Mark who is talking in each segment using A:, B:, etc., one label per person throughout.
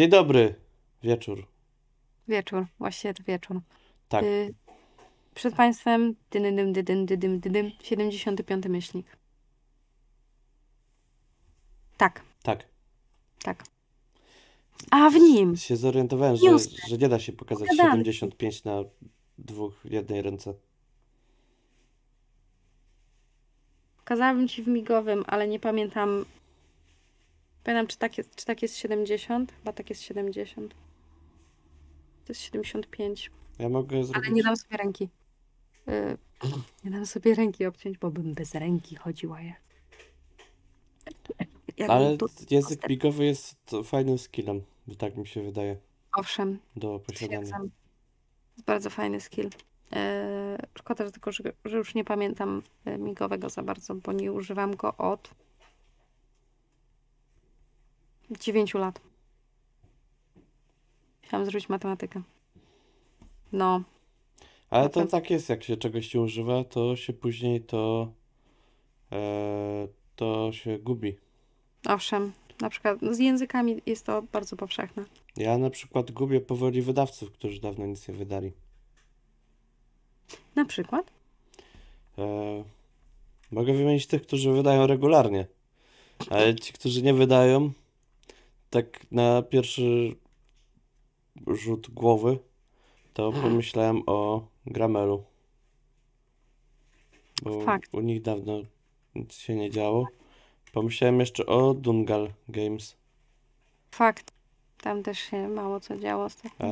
A: Dzień dobry. Wieczór.
B: Wieczór, właściwie to wieczór.
A: Tak.
B: Y, przed Państwem dydym, dydym, dydym, dydym, 75. myślnik. Tak,
A: Tak.
B: tak. A w nim
A: Się zorientowałem, że, że nie da się pokazać
B: Pogadamy.
A: 75 na dwóch, jednej ręce.
B: pokazałabym Ci w migowym, ale nie pamiętam. Pamiętam, czy tak jest, czy tak jest 70? Chyba tak jest 70. To jest 75.
A: Ja mogę zrobić...
B: Ale nie dam sobie ręki. Y, nie dam sobie ręki obciąć, bo bym bez ręki chodziła jak. Jakbym
A: Ale
B: tu-
A: język migowy jest fajnym skillem, bo tak mi się wydaje,
B: Owszem,
A: do posiadania.
B: Jest bardzo fajny skill. Eee, szkoda, że tylko, że, że już nie pamiętam e, migowego za bardzo, bo nie używam go od 9 lat. Chciałam zrobić matematykę. No,
A: Ale to tak jest, jak się czegoś nie używa, to się później to... E, to się gubi.
B: owszem. Na przykład z językami jest to bardzo powszechne.
A: Ja na przykład gubię powoli wydawców, którzy dawno nic nie wydali.
B: Na przykład?
A: E, mogę wymienić tych, którzy wydają regularnie, ale ci, którzy nie wydają, tak na pierwszy rzut głowy, to pomyślałem o Gramelu. Bo
B: Fakt.
A: u nich dawno nic się nie działo. Pomyślałem jeszcze o Dungal Games.
B: Fakt. Tam też się mało co działo ostatnio.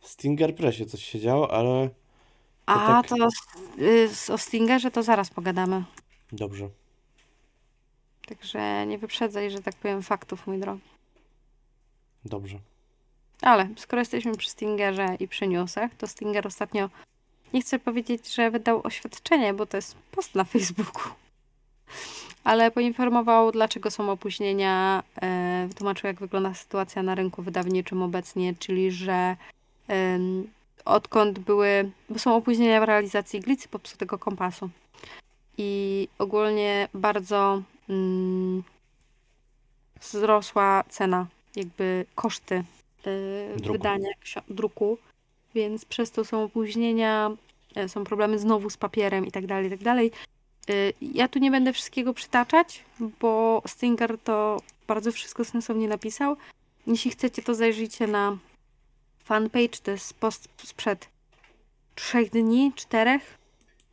A: Stinger Pressie coś się działo, ale
B: A,
A: tak-
B: to y, z, o Stingerze to zaraz pogadamy.
A: dobrze.
B: Także nie wyprzedzaj, że tak powiem, faktów, mój drogi.
A: Dobrze.
B: Ale skoro jesteśmy przy Stingerze i przy newsach, to Stinger ostatnio, nie chcę powiedzieć, że wydał oświadczenie, bo to jest post na Facebooku, ale poinformował, dlaczego są opóźnienia, e, wytłumaczył, jak wygląda sytuacja na rynku wydawniczym obecnie, czyli że em, odkąd były, bo są opóźnienia w realizacji glicy popsutego kompasu i ogólnie bardzo mm, wzrosła cena, jakby koszty y,
A: Druku.
B: wydania druku, więc przez to są opóźnienia, e, są problemy znowu z papierem i tak dalej, i tak dalej. Y, Ja tu nie będę wszystkiego przytaczać, bo Stinger to bardzo wszystko sensownie napisał. Jeśli chcecie, to zajrzyjcie na fanpage, to jest post sprzed trzech dni, czterech,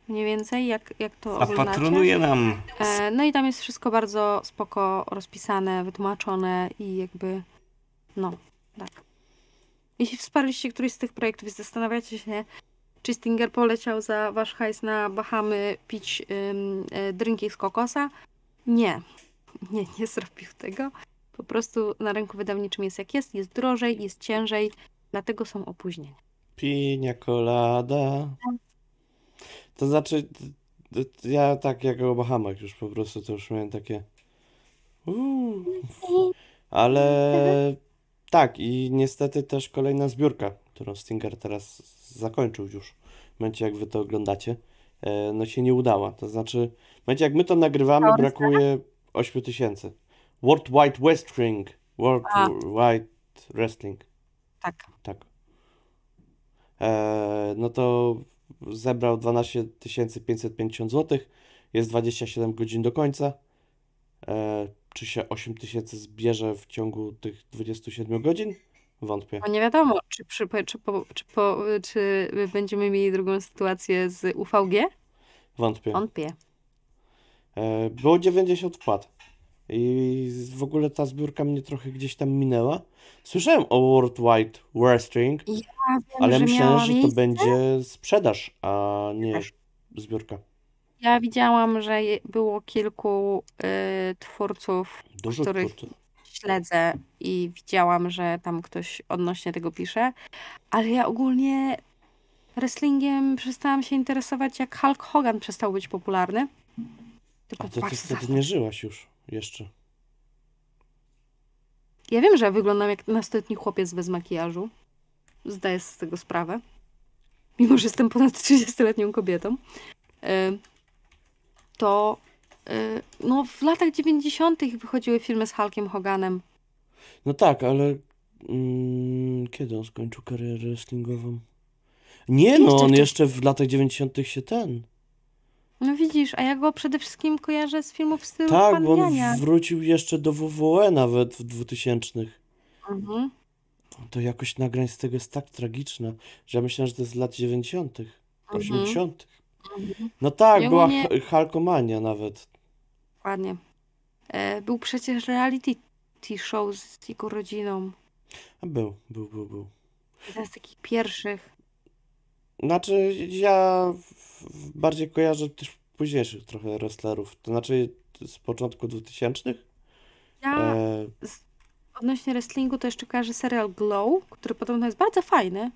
B: mniej więcej, jak, jak to
A: A
B: oglądacie.
A: patronuje nam
B: E, No i tam jest wszystko bardzo spoko rozpisane, wytłumaczone i jakby no, tak. Jeśli wsparliście któryś z tych projektów i zastanawiacie się, czy Stinger poleciał za wasz hajs na Bahamy pić ym, e, drinki z kokosa? Nie. Nie, nie zrobił tego. Po prostu na rynku wydawniczym jest jak jest, jest drożej, jest ciężej, dlatego są opóźnienia.
A: Pinia colada. To znaczy, ja tak jak o Bahamach już po prostu to już miałem takie. Uuu. Ale tak, i niestety też kolejna zbiórka, którą Stinger teraz zakończył już. W momencie jak wy to oglądacie, e, no się nie udała. To znaczy, w momencie jak my to nagrywamy, brakuje 8 tysięcy. World Wide Wrestling. World
B: A.
A: Wide Wrestling.
B: Tak.
A: Tak. E, no to zebrał 12 550 zł. Jest 27 godzin do końca. E, czy się 8 tysięcy zbierze w ciągu tych 27 godzin? Wątpię.
B: Bo nie wiadomo, czy, przy, czy, po, czy, po, czy będziemy mieli drugą sytuację z UVG?
A: Wątpię.
B: Wątpię.
A: E, było 90 wpłat. I w ogóle ta zbiórka mnie trochę gdzieś tam minęła. Słyszałem o World Wide Wrestling,
B: Ja wiem,
A: ale
B: że
A: myślałem,
B: miała
A: że to
B: miejsce.
A: będzie sprzedaż, a nie
B: Też.
A: zbiórka.
B: Ja widziałam, że je- było kilku y, twórców,
A: Dużo
B: których
A: twórców.
B: śledzę i widziałam, że tam ktoś odnośnie tego pisze, ale ja ogólnie wrestlingiem przestałam się interesować, jak Hulk Hogan przestał być popularny. Tylko
A: A to ty
B: patrz, za-
A: nie żyłaś już jeszcze.
B: Ja wiem, że wyglądam jak nastoletni chłopiec bez makijażu. Zdaję sobie z tego sprawę. Mimo, że jestem ponad 30-letnią kobietą. Y, To y, no, w latach 90. wychodziły filmy z Hulkiem Hoganem.
A: No tak, ale Mm, kiedy on skończył karierę wrestlingową? Nie no, on jeszcze w latach 90. się ten.
B: No widzisz, a ja go przede wszystkim kojarzę z filmów w stylu
A: Tak,
B: Pan
A: bo on wrócił jeszcze do WWE nawet w 2000.
B: Mhm.
A: To jakość nagrań z tego jest tak tragiczna, że ja myślałem, że to jest z lat 90., 80.
B: Mhm.
A: No tak, była H- Hulkomania nawet.
B: Ładnie. E, był przecież reality show z jego rodziną.
A: A był, był, był, był.
B: Jeden z takich pierwszych.
A: Znaczy, ja bardziej kojarzę też późniejszych trochę wrestlerów. To znaczy z początku 2000.
B: Ja
A: E,
B: odnośnie wrestlingu to jeszcze kojarzę serial Glow, który podobno jest bardzo fajny.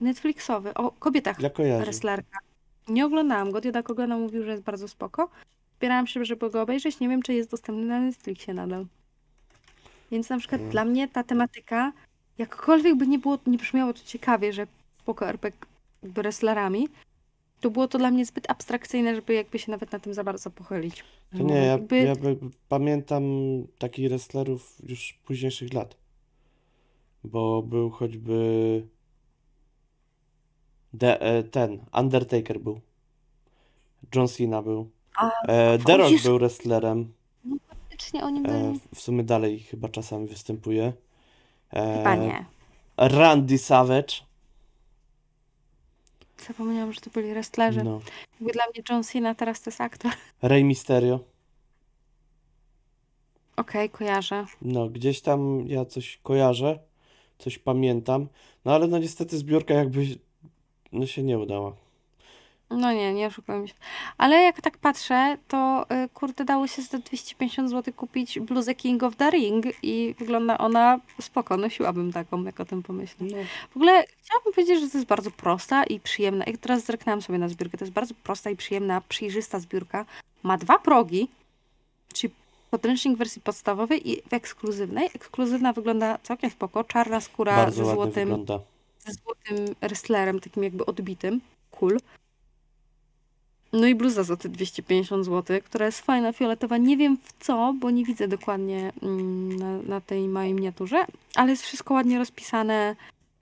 B: Netflixowy, o kobietach
A: ja
B: wrestlerka. Nie oglądałam go, Diodak oglądał, mówił, że jest bardzo spoko. Zbierałam się, żeby go obejrzeć. Nie wiem, czy jest dostępny na Netflixie nadal. Więc na przykład
A: Mm.
B: dla mnie ta tematyka, jakkolwiek by nie było, nie brzmiało to ciekawie, że spoko RPG wrestlerami, to było to dla mnie zbyt abstrakcyjne, żeby jakby się nawet na tym za bardzo pochylić.
A: To nie, ja,
B: jakby,
A: ja pamiętam takich wrestlerów już późniejszych lat. Bo był choćby De, e, ten, Undertaker był. John Cena był.
B: A,
A: E, The Rock był wrestlerem.
B: faktycznie o nim
A: E, w sumie dalej chyba czasami występuje. E,
B: Chyba nie.
A: Randy Savage.
B: Zapomniałam, że to byli wrestlerzy.
A: No.
B: Jakby dla mnie John Cena teraz to jest aktor.
A: Rey Mysterio.
B: Okej, kojarzę.
A: No, gdzieś tam ja coś kojarzę, coś pamiętam. No ale no niestety zbiórka jakby no się nie udała.
B: No nie, nie oszukujmy się. Ale jak tak patrzę, to y, kurde dało się za 250 zł kupić bluzę King of the Ring i wygląda ona spoko, nosiłabym taką, jak o tym pomyślę.
A: No,
B: W ogóle chciałabym powiedzieć, że to jest bardzo prosta i przyjemna. Jak teraz zerknęłam sobie na zbiórkę, to jest bardzo prosta i przyjemna, przejrzysta zbiórka. Ma dwa progi, czyli podręcznik w wersji podstawowej i w ekskluzywnej. Ekskluzywna wygląda całkiem spoko, czarna skóra
A: bardzo
B: ze złotym ze złotym wrestlerem, takim jakby odbitym. Cool. No i bluza za te 250 zł, która jest fajna, fioletowa. Nie wiem w co, bo nie widzę dokładnie mm, na, na tej małej miniaturze, ale jest wszystko ładnie rozpisane.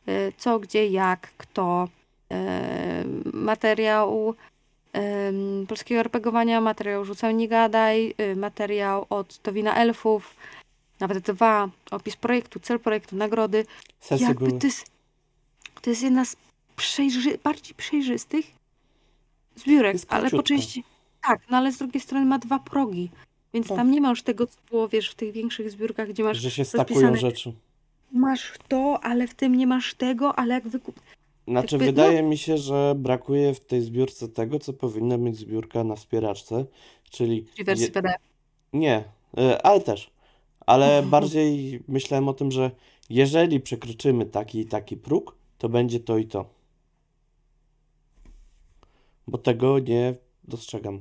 B: y, Co, gdzie, jak, kto. y, Materiał ym, polskiego RPGowania, materiał Rzucał Nie Gadaj, materiał od Towina Elfów, nawet dwa, opis projektu, cel projektu, nagrody. Jakby
A: były.
B: to jest, to jest jedna z przejrzy, bardziej przejrzystych zbiórek, ale po części tak, no ale z drugiej strony ma dwa progi, więc
A: Tak.
B: tam nie ma już tego, co było, wiesz, w tych większych zbiórkach, gdzie masz,
A: Że się stakują rzeczy.
B: masz to, ale w tym nie masz tego, ale jak wykup...
A: Znaczy,
B: jakby, no-
A: wydaje mi się, że brakuje w tej zbiórce tego, co powinna mieć zbiórka na wspieraczce, czyli
B: w wersji PDF.
A: nie, y, ale też. Ale bardziej myślałem o tym, że jeżeli przekroczymy taki i taki próg, to będzie to i to. Bo tego nie dostrzegam.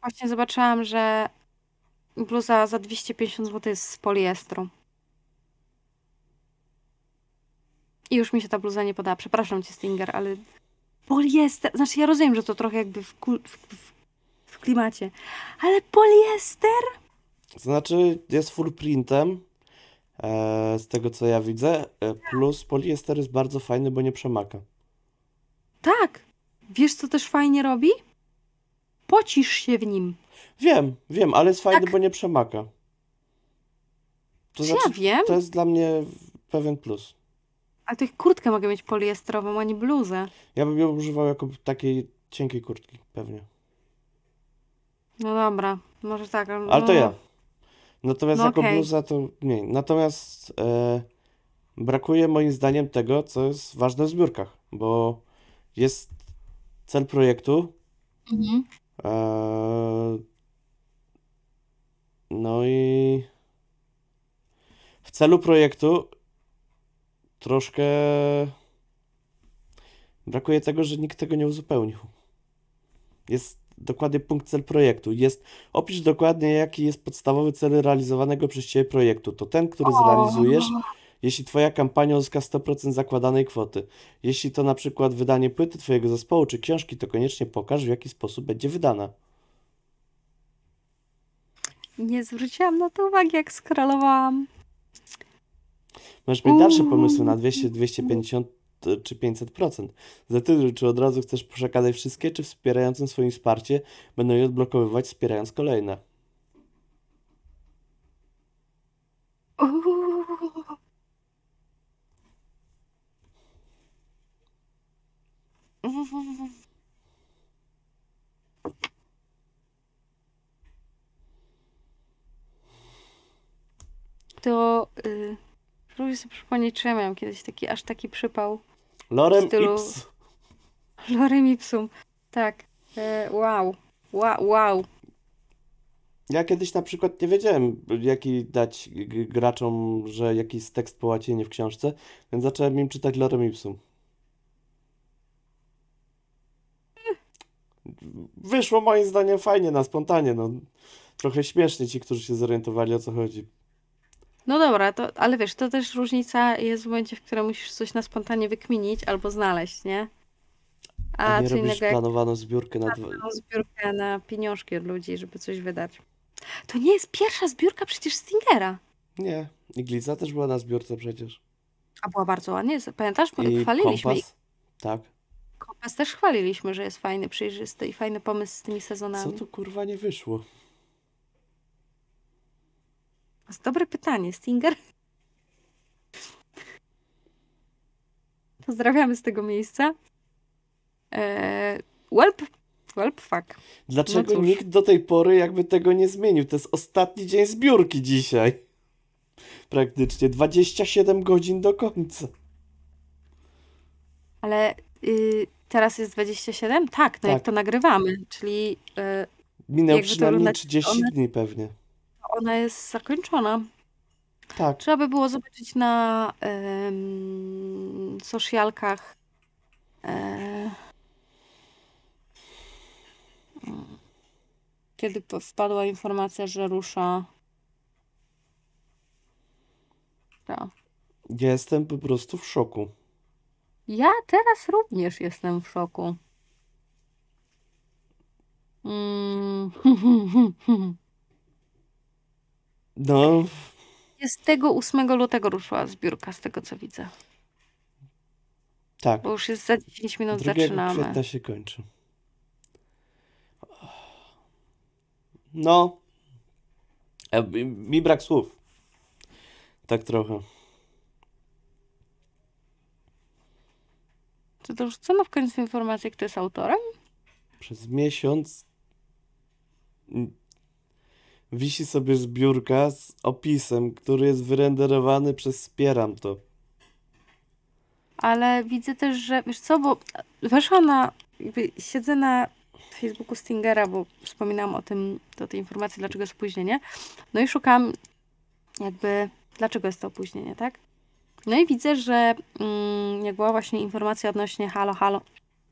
B: Właśnie zobaczyłam, że bluza za 250 zł jest z poliestru. I już mi się ta bluza nie podoba. Przepraszam cię, Stinger, ale poliester... Znaczy ja rozumiem, że to trochę jakby w, kul... w, w klimacie. Ale poliester?
A: Znaczy, jest full printem, e, z tego co ja widzę, e, plus poliester jest bardzo fajny, bo nie przemaka.
B: Tak. Wiesz, co też fajnie robi? Pocisz się w nim.
A: Wiem, wiem, ale jest fajny,
B: Tak.
A: bo nie przemaka. To
B: Czy
A: znaczy,
B: ja wiem?
A: to jest dla mnie pewien plus.
B: Ale to jak kurtkę mogę mieć poliesterową, a nie bluzę.
A: Ja bym ją używał jako takiej cienkiej kurtki, pewnie.
B: No dobra, może tak. ale
A: Ale to
B: no,
A: ja. Natomiast
B: No
A: jako
B: okej.
A: bluza to mniej. Natomiast e, brakuje moim zdaniem tego, co jest ważne w zbiórkach, bo jest cel projektu,
B: Mhm.
A: e, no i w celu projektu troszkę brakuje tego, że nikt tego nie uzupełnił. Jest dokładnie punkt cel projektu. Jest opisz dokładnie, jaki jest podstawowy cel realizowanego przez Ciebie projektu. To ten, który zrealizujesz, jeśli Twoja kampania uzyska 100% zakładanej kwoty. Jeśli to na przykład wydanie płyty Twojego zespołu czy książki, to koniecznie pokaż, w jaki sposób będzie wydana.
B: Nie zwróciłam na to uwagi, jak skrolowałam.
A: Możesz mieć dalsze pomysły na 200, 250 czy 500%. Zdecyduj, czy od razu chcesz przekazać wszystkie, czy wspierającym swoim wsparcie będą je odblokowywać, wspierając kolejne.
B: Uuu. To y, próbuję sobie przypomnieć, czy ja miałam kiedyś taki, aż taki przypał
A: Lorem
B: stylu-
A: Ips.
B: Lorem Ipsum. Tak. E, wow. Wow. wow.
A: Ja kiedyś na przykład nie wiedziałem, jaki dać graczom, że jaki jest tekst po łacinie w książce, więc zacząłem im czytać Lorem Ipsum. Wyszło moim zdaniem fajnie, na spontanie, no. Trochę śmiesznie ci, którzy się zorientowali o co chodzi.
B: No dobra, to, ale wiesz, to też różnica jest w momencie, w którym musisz coś na spontanie wykminić albo znaleźć, nie?
A: A
B: A
A: nie robisz
B: innego
A: planowaną zbiórkę na
B: taką zbiórkę na pieniążki od ludzi, żeby coś wydać. To nie jest pierwsza zbiórka przecież Stingera.
A: Nie, Iglica też była na zbiórce przecież.
B: A była bardzo ładnie. Pamiętasz?
A: I
B: chwaliliśmy.
A: kompas. Tak.
B: Kompas też chwaliliśmy, że jest fajny, przejrzysty i fajny pomysł z tymi
A: Co
B: sezonami.
A: tu kurwa nie wyszło?
B: To jest dobre pytanie. Stinger? Pozdrawiamy z tego miejsca. Eee, welp, welp fuck.
A: Dlaczego
B: cóż.
A: nikt do tej pory jakby tego nie zmienił? To jest ostatni dzień zbiórki dzisiaj. Praktycznie 27 godzin do końca.
B: Ale y, teraz jest 27? Tak, no jak
A: Tak.
B: to nagrywamy, czyli y, Jakby to
A: przynajmniej
B: oglądać
A: 30
B: one-
A: dni pewnie.
B: ona jest zakończona.
A: Tak.
B: Trzeba by było zobaczyć na em, socialkach. E, kiedy wpadła informacja, że rusza. Ta.
A: Jestem po prostu w szoku.
B: Ja teraz również jestem w szoku. Mm.
A: No,
B: 28 lutego ruszyła zbiórka, z tego co widzę.
A: tak.
B: Bo już jest za 10 minut
A: 2
B: zaczynamy.
A: kwietnia się kończy. No. E, Mi brak słów. Tak trochę.
B: To rzucono w końcu informację, kto jest autorem?
A: Przez miesiąc wisi sobie zbiórka z opisem, który jest wyrenderowany przez Wspieram to.
B: Ale widzę też, że wiesz co, bo weszłam na, jakby siedzę na Facebooku Stingera, bo wspominałam o tym, o tej informacji, dlaczego jest opóźnienie. No i szukam jakby, dlaczego jest to opóźnienie, tak? No i widzę, że mm, jak była właśnie informacja odnośnie halo, halo,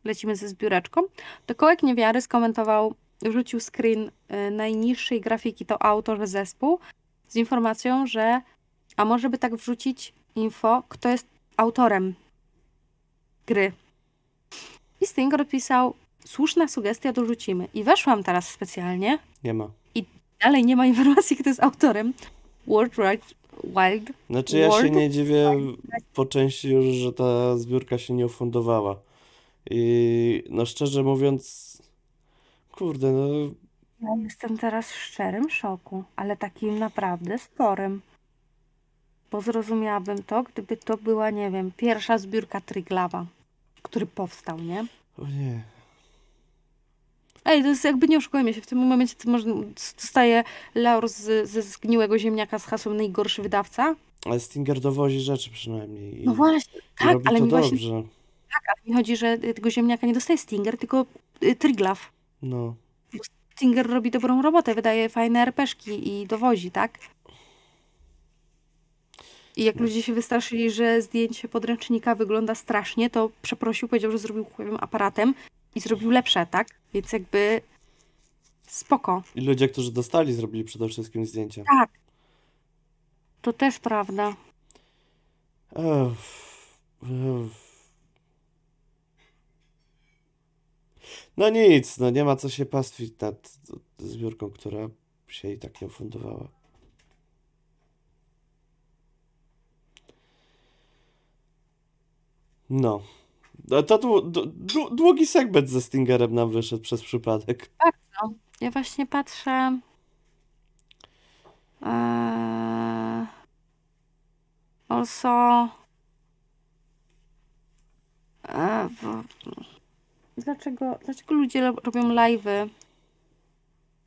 B: lecimy ze zbióreczką, to Kołek Niewiary skomentował, rzucił screen y, najniższej grafiki, to autor, zespół, z informacją, że a może by tak wrzucić info, kto jest autorem gry. I Stinger odpisał, słuszna sugestia, dorzucimy. I weszłam teraz specjalnie,
A: Nie ma.
B: dalej nie ma informacji, kto jest autorem. World Wide Wild.
A: Znaczy ja się
B: Word?
A: nie dziwię po części już, że ta zbiórka się nie ufundowała. I no szczerze mówiąc, kurde, no
B: Ja jestem teraz w szczerym szoku, ale takim naprawdę sporym. Bo zrozumiałabym to, gdyby to była, nie wiem, pierwsza zbiórka Triglawa, który powstał, nie?
A: o nie.
B: Ej, to jest jakby nie oszukujmy się, w tym momencie dostaje laur z, ze zgniłego ziemniaka z hasłem najgorszy wydawca.
A: Ale Stinger dowozi rzeczy przynajmniej. I,
B: No właśnie, tak, ale mi właśnie
A: dobrze.
B: mi chodzi, że tego ziemniaka nie dostaje Stinger, tylko y, Triglav.
A: No.
B: Stinger robi dobrą robotę, wydaje fajne RPszki i dowozi, tak? I jak ludzie się wystraszyli, że zdjęcie podręcznika wygląda strasznie, to przeprosił, powiedział, że zrobił chujowym aparatem i zrobił lepsze, tak? Więc jakby spoko.
A: I ludzie, którzy dostali, zrobili przede wszystkim zdjęcia.
B: Tak. To też prawda.
A: Ech, ech. No nic, no nie ma co się pastwić nad zbiórką, która się i tak nie ufundowała. No. No To dłu- dłu- dłu- długi segment ze Stingerem nam wyszedł przez przypadek.
B: Ja właśnie patrzę. Eee, also. Eee, dlaczego, dlaczego ludzie ro- robią live'y?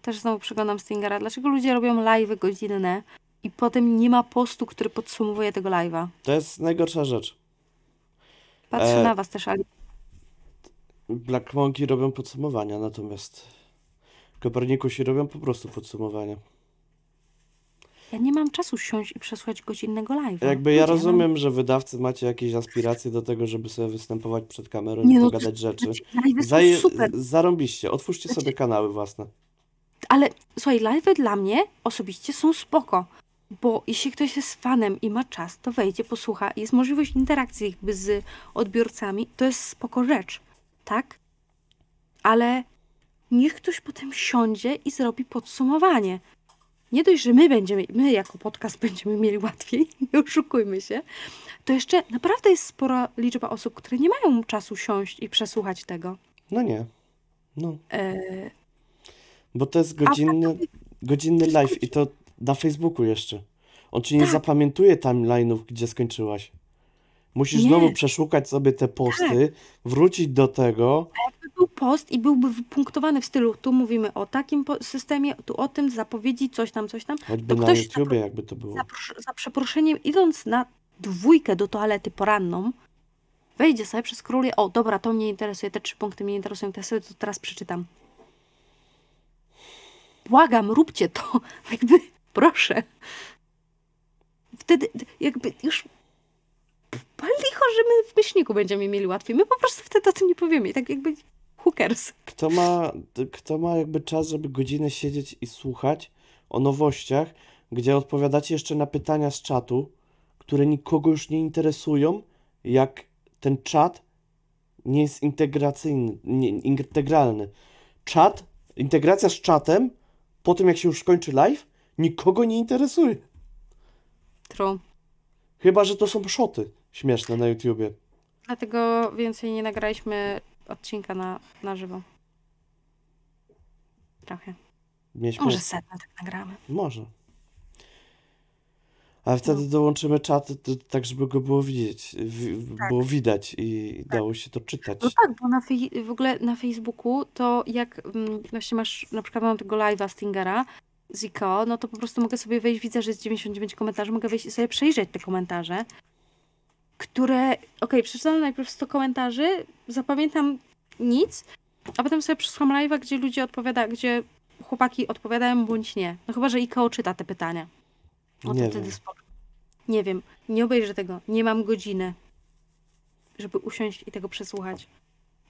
B: Też znowu przeglądam Stingera. Dlaczego ludzie robią live'y godzinne i potem nie ma postu, który podsumowuje tego live'a?
A: To jest najgorsza rzecz.
B: Patrzę
A: E,
B: na was też, Ali.
A: Black Monkey robią podsumowania, natomiast Kopernikusi robią po prostu podsumowania.
B: Ja nie mam czasu siąść i przesłać godzinnego live'a.
A: Jakby ja
B: Ludzie,
A: rozumiem, że wydawcy macie jakieś aspiracje do tego, żeby sobie występować przed kamerą
B: Nie
A: i
B: no,
A: pogadać rzeczy.
B: Live'y są
A: Zaje-
B: super.
A: Zarąbiście, otwórzcie
B: Znaczy-
A: sobie kanały własne.
B: Ale słuchaj, live'y dla mnie osobiście są spoko. Bo jeśli ktoś jest fanem i ma czas, to wejdzie, posłucha. Jest możliwość interakcji jakby z odbiorcami. To jest spoko rzecz, tak? Ale niech ktoś potem siądzie i zrobi podsumowanie. Nie dość, że my będziemy, my jako podcast będziemy mieli łatwiej, nie oszukujmy się, to jeszcze naprawdę jest spora liczba osób, które nie mają czasu siąść i przesłuchać tego.
A: No nie. No,
B: Eee,
A: bo to jest
B: a
A: godzinny, godzinny
B: to jest
A: live i to na Facebooku jeszcze. On ci nie
B: Tak.
A: zapamiętuje timeline'ów, gdzie skończyłaś. Musisz
B: Nie.
A: znowu przeszukać sobie te posty, wrócić do tego.
B: Jakby był post i byłby wypunktowany w stylu, tu mówimy o takim systemie, tu o tym, zapowiedzi, coś tam, coś tam.
A: Choćby
B: To
A: na
B: ktoś
A: YouTubie, jakby to było.
B: Za, za przeproszeniem, idąc na dwójkę do toalety poranną, wejdzie sobie, przeskroluje, o dobra, to mnie interesuje, te trzy punkty mnie interesują, ja sobie to teraz przeczytam. Błagam, róbcie to, jakby, proszę. Wtedy jakby już pal licho, że my w myślniku będziemy mieli łatwiej. My po prostu wtedy o tym nie powiemy i tak jakby cares.
A: Kto ma, kto ma jakby czas, żeby godzinę siedzieć i słuchać o nowościach, gdzie odpowiadacie jeszcze na pytania z czatu, które nikogo już nie interesują, jak ten czat nie jest integracyjny, nie, integralny. Czat, integracja z czatem, po tym jak się już kończy live, nikogo nie interesuje.
B: True.
A: Chyba, że to są szoty śmieszne na YouTubie.
B: Dlatego więcej nie nagraliśmy odcinka na, na żywo. Trochę.
A: Mieliśmy...
B: Może setna tak nagramy.
A: Może. Ale wtedy dołączymy czat, t- tak żeby go było widzieć, w, było widać i dało się to czytać.
B: No tak, bo na w ogóle na Facebooku to jak mm, właśnie masz, na przykład mam tego live'a Stingera z IKO, no to po prostu mogę sobie wejść, widzę, że jest 99 komentarzy, mogę wejść i sobie przejrzeć te komentarze, które, okej, przeczytam najpierw 100 komentarzy, zapamiętam nic, a potem sobie przesłucham live'a, gdzie ludzie odpowiada, gdzie chłopaki odpowiadają bądź nie. No chyba, że IKO czyta te pytania. No to
A: Nie
B: wtedy
A: wiem.
B: spoko. Nie wiem, nie obejrzę tego, nie mam godziny, żeby usiąść i tego przesłuchać.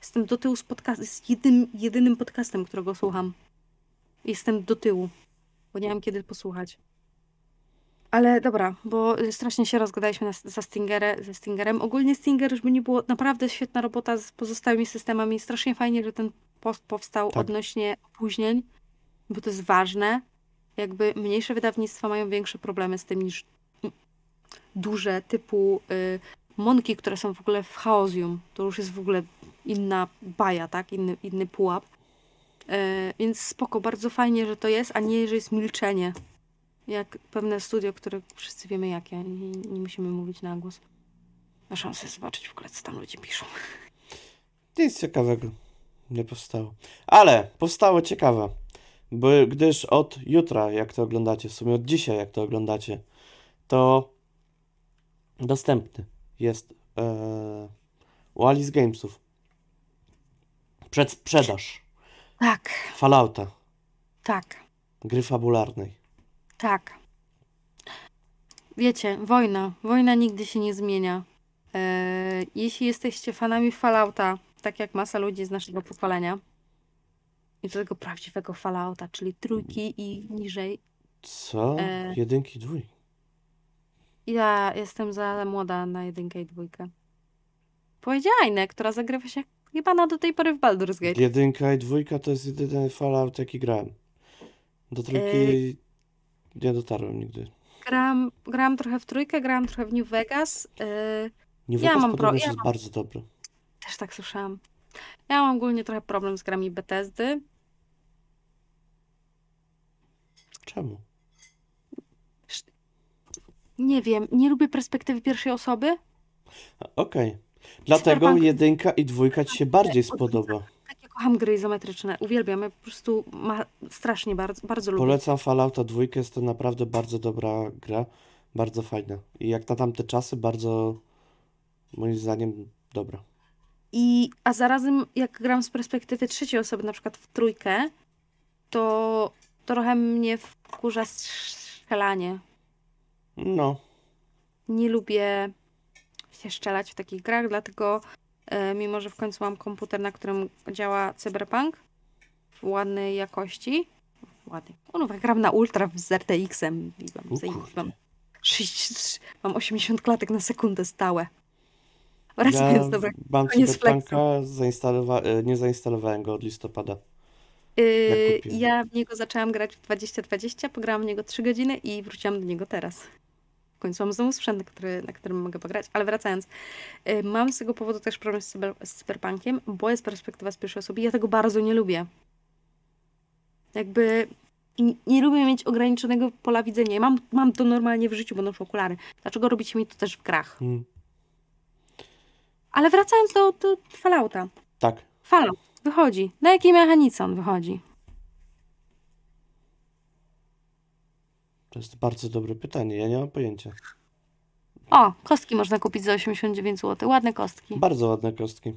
B: Jestem do tyłu z podcastem, jest jedynym, jedynym podcastem, którego słucham. Jestem do tyłu, bo nie mam kiedy posłuchać. Ale dobra, bo strasznie się rozgadaliśmy na, za Stingerę, ze Stingerem. Ogólnie Stinger, żeby nie było, naprawdę świetna robota z pozostałymi systemami. Strasznie fajnie, że ten post powstał
A: Tak.
B: odnośnie opóźnień, bo to jest ważne. Jakby mniejsze wydawnictwa mają większe problemy z tym niż duże, typu y, Monki, które są w ogóle w Chaosium. To już jest w ogóle inna baja, tak? Inny, inny pułap. E, więc spoko, bardzo fajnie, że to jest, a nie, że jest milczenie. Jak pewne studio, które wszyscy wiemy jakie. Nie, nie musimy mówić na głos. Na szansę zobaczyć w ogóle, co tam ludzie piszą.
A: Nic ciekawego nie powstało. Ale powstało ciekawe, bo gdyż od jutra, jak to oglądacie, w sumie od dzisiaj, jak to oglądacie, to dostępny jest e, u Alice Gamesów przedsprzedaż
B: Tak,
A: Fallouta,
B: tak,
A: gry fabularnej.
B: tak. Wiecie, wojna. Wojna nigdy się nie zmienia. E, jeśli jesteście fanami Fallouta, tak jak masa ludzi z naszego pokolenia, i do tego prawdziwego Fallouta, czyli trójki i niżej,
A: Co?
B: E.
A: Jedynki, dwójki.
B: Ja jestem za młoda na jedynkę i dwójkę. Powiedziała Inę, która zagrywa się chyba na do tej pory w Baldur's Gate.
A: Jedynka i dwójka to jest jedyny Fallout, jaki grałem. Do trójki nie dotarłem nigdy.
B: Gram, gram trochę w trójkę, gram trochę w New Vegas. Yy,
A: Nie
B: Ja
A: Vegas
B: mam pro- ja
A: jest
B: mam-
A: bardzo dobry.
B: Też tak słyszałam. Ja mam ogólnie trochę problem z grami Bethesdy.
A: Czemu?
B: Nie wiem, nie lubię perspektywy pierwszej osoby.
A: Okej. Dlatego
B: Cyberpunk-
A: jedynka i dwójka ci się bardziej spodoba.
B: Tak, ja kocham gry izometryczne. Uwielbiam. Ja po prostu ma... strasznie bardzo, bardzo lubię.
A: Polecam Fallouta dwójkę, jest to naprawdę bardzo dobra gra. Bardzo fajna. I jak na tamte czasy, bardzo moim zdaniem dobra.
B: I, a zarazem jak gram z perspektywy trzeciej osoby, na przykład w trójkę, to trochę mnie wkurza strzelanie.
A: No,
B: Nie lubię się strzelać w takich grach, dlatego e, mimo, że w końcu mam komputer, na którym działa Cyberpunk w ładnej jakości, ładnej, no, no gram na ultra z RTX-em i mam, mam, 6, mam 80 klatek na sekundę stałe.
A: ja
B: Wracając, dobra,
A: mam Cyberpunka, zainstalowa- e, nie zainstalowałem go od listopada.
B: Yy, ja w niego zaczęłam grać w 2020, pograłam w niego 3 godziny i wróciłam do niego teraz. W końcu mam znowu sprzęt, na, który, na którym mogę pograć. Ale wracając, yy, mam z tego powodu też problem z, cyber, z cyberpunkiem, bo jest perspektywa z pierwszej osoby i ja tego bardzo nie lubię. Jakby n- nie lubię mieć ograniczonego pola widzenia. Mam, mam to normalnie w życiu, bo noszę okulary. Dlaczego robicie mi to też w grach?
A: Hmm.
B: Ale wracając do, do Fallouta.
A: Tak.
B: Fallout wychodzi. Na jakiej mechanice on wychodzi?
A: To jest bardzo dobre pytanie, ja nie mam pojęcia.
B: O, kostki można kupić za 89 zł. Ładne kostki.
A: Bardzo ładne kostki.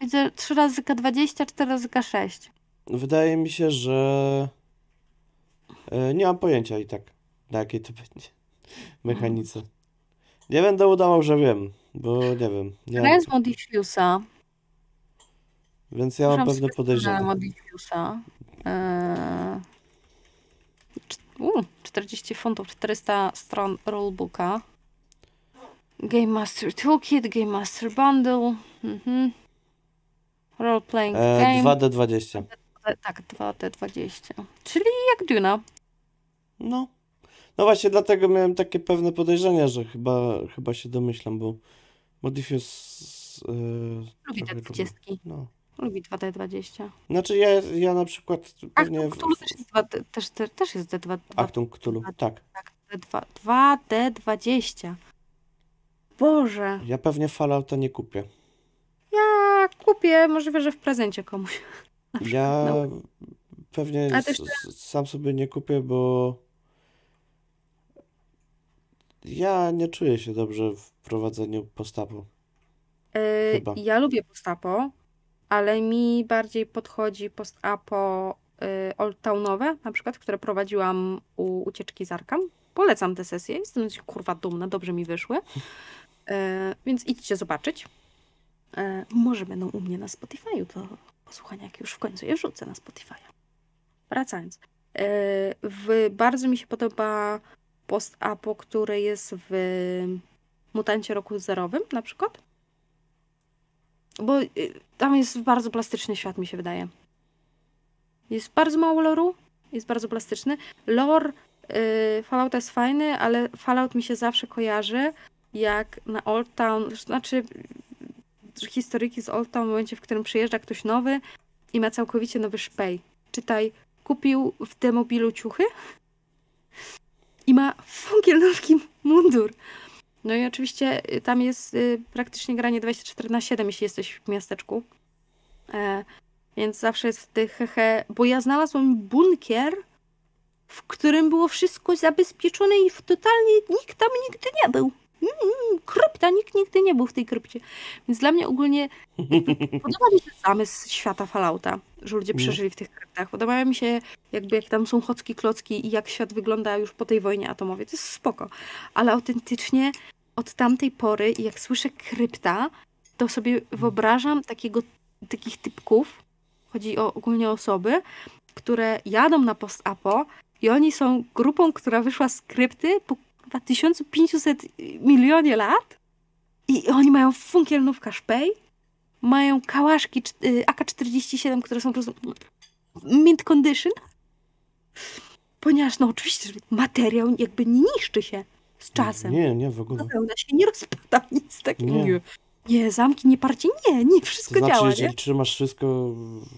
B: Widzę 3 razy K20, 4 razy K6.
A: Wydaje mi się, że e, nie mam pojęcia i tak, na jakiej to będzie mechanice. Nie będę udawał, że wiem, bo nie wiem. Nie mam,
B: Gra z Modifiusa.
A: więc ja mam
B: Muszę
A: pewne podejrzenia.
B: Modifiusa. U, 40 funtów, 400 stron rulebooka. Game Master Toolkit, Game Master Bundle. Mhm. Role Playing
A: E,
B: Game.
A: 2D20.
B: E, Tak, 2D20. Czyli jak Duna.
A: No. No właśnie dlatego miałem takie pewne podejrzenia, że chyba, chyba się domyślam, bo Modifius e,
B: Lubi te
A: trochę robi-
B: 20.
A: No.
B: Lubi 2D20.
A: Znaczy ja, ja na przykład pewnie
B: Achtung Cthulhu też jest, 2, też, też, jest D2,
A: Achtung Cthulhu, tak.
B: tak, D2, 2D20. Boże,
A: Ja pewnie Fallouta nie kupię.
B: ja kupię, możliwe, że w prezencie komuś.
A: Ja
B: no.
A: pewnie
B: też
A: sam sobie nie kupię, bo ja nie czuję się dobrze w prowadzeniu postapu.
B: Yy,
A: chyba.
B: ja lubię postapo, ale mi bardziej podchodzi postapo yy, Old Townowe, na przykład, które prowadziłam u ucieczki z. Polecam te sesje, jestem kurwa dumna, dobrze mi wyszły. Yy, więc idźcie zobaczyć. Yy, może będą u mnie na Spotify'u do posłuchania, jak już w końcu je wrzucę na Spotify'a. Wracając. Yy, w, bardzo mi się podoba post-apo, który jest w Mutancie Roku Zerowym na przykład. Bo y, tam jest bardzo plastyczny świat, mi się wydaje. Jest bardzo mało loru, jest bardzo plastyczny. Lore y, Fallout jest fajny, ale Fallout mi się zawsze kojarzy jak na Old Town, znaczy historyki z Old Town w momencie, w którym przyjeżdża ktoś nowy i ma całkowicie nowy szpej. Czytaj, kupił w demobilu ciuchy i ma funkielnowski mundur. No i oczywiście y, tam jest y, praktycznie granie 24 na 7, jeśli jesteś w miasteczku. E, więc zawsze jest w tych hehe, bo ja znalazłam bunkier, w którym było wszystko zabezpieczone i totalnie nikt tam nigdy nie był. Mm, krypta, nikt nigdy nie był w tej krypcie. Więc dla mnie ogólnie podoba mi się zamysł świata Fallouta, że ludzie
A: No.
B: przeżyli w tych kryptach. Podoba mi się jakby jak tam są chocki, klocki i jak świat wygląda już po tej wojnie atomowej. To jest spoko. Ale autentycznie od tamtej pory, jak słyszę krypta, to sobie wyobrażam takiego, takich typków, chodzi o ogólnie osoby, które jadą na post-apo i oni są grupą, która wyszła z krypty po chyba 1500 milionie lat i oni mają funkielnówka szpej, mają kałaszki y, AK-47, które są po prostu mint condition, ponieważ no oczywiście że materiał jakby nie niszczy się. z czasem.
A: Nie, nie, w ogóle.
B: Bawełna się nie rozpada, nic takiego.
A: Nie.
B: Nie. zamki, nie parcie, nie, nie,
A: To
B: wszystko
A: znaczy,
B: działa,
A: jeżeli
B: nie?
A: trzymasz wszystko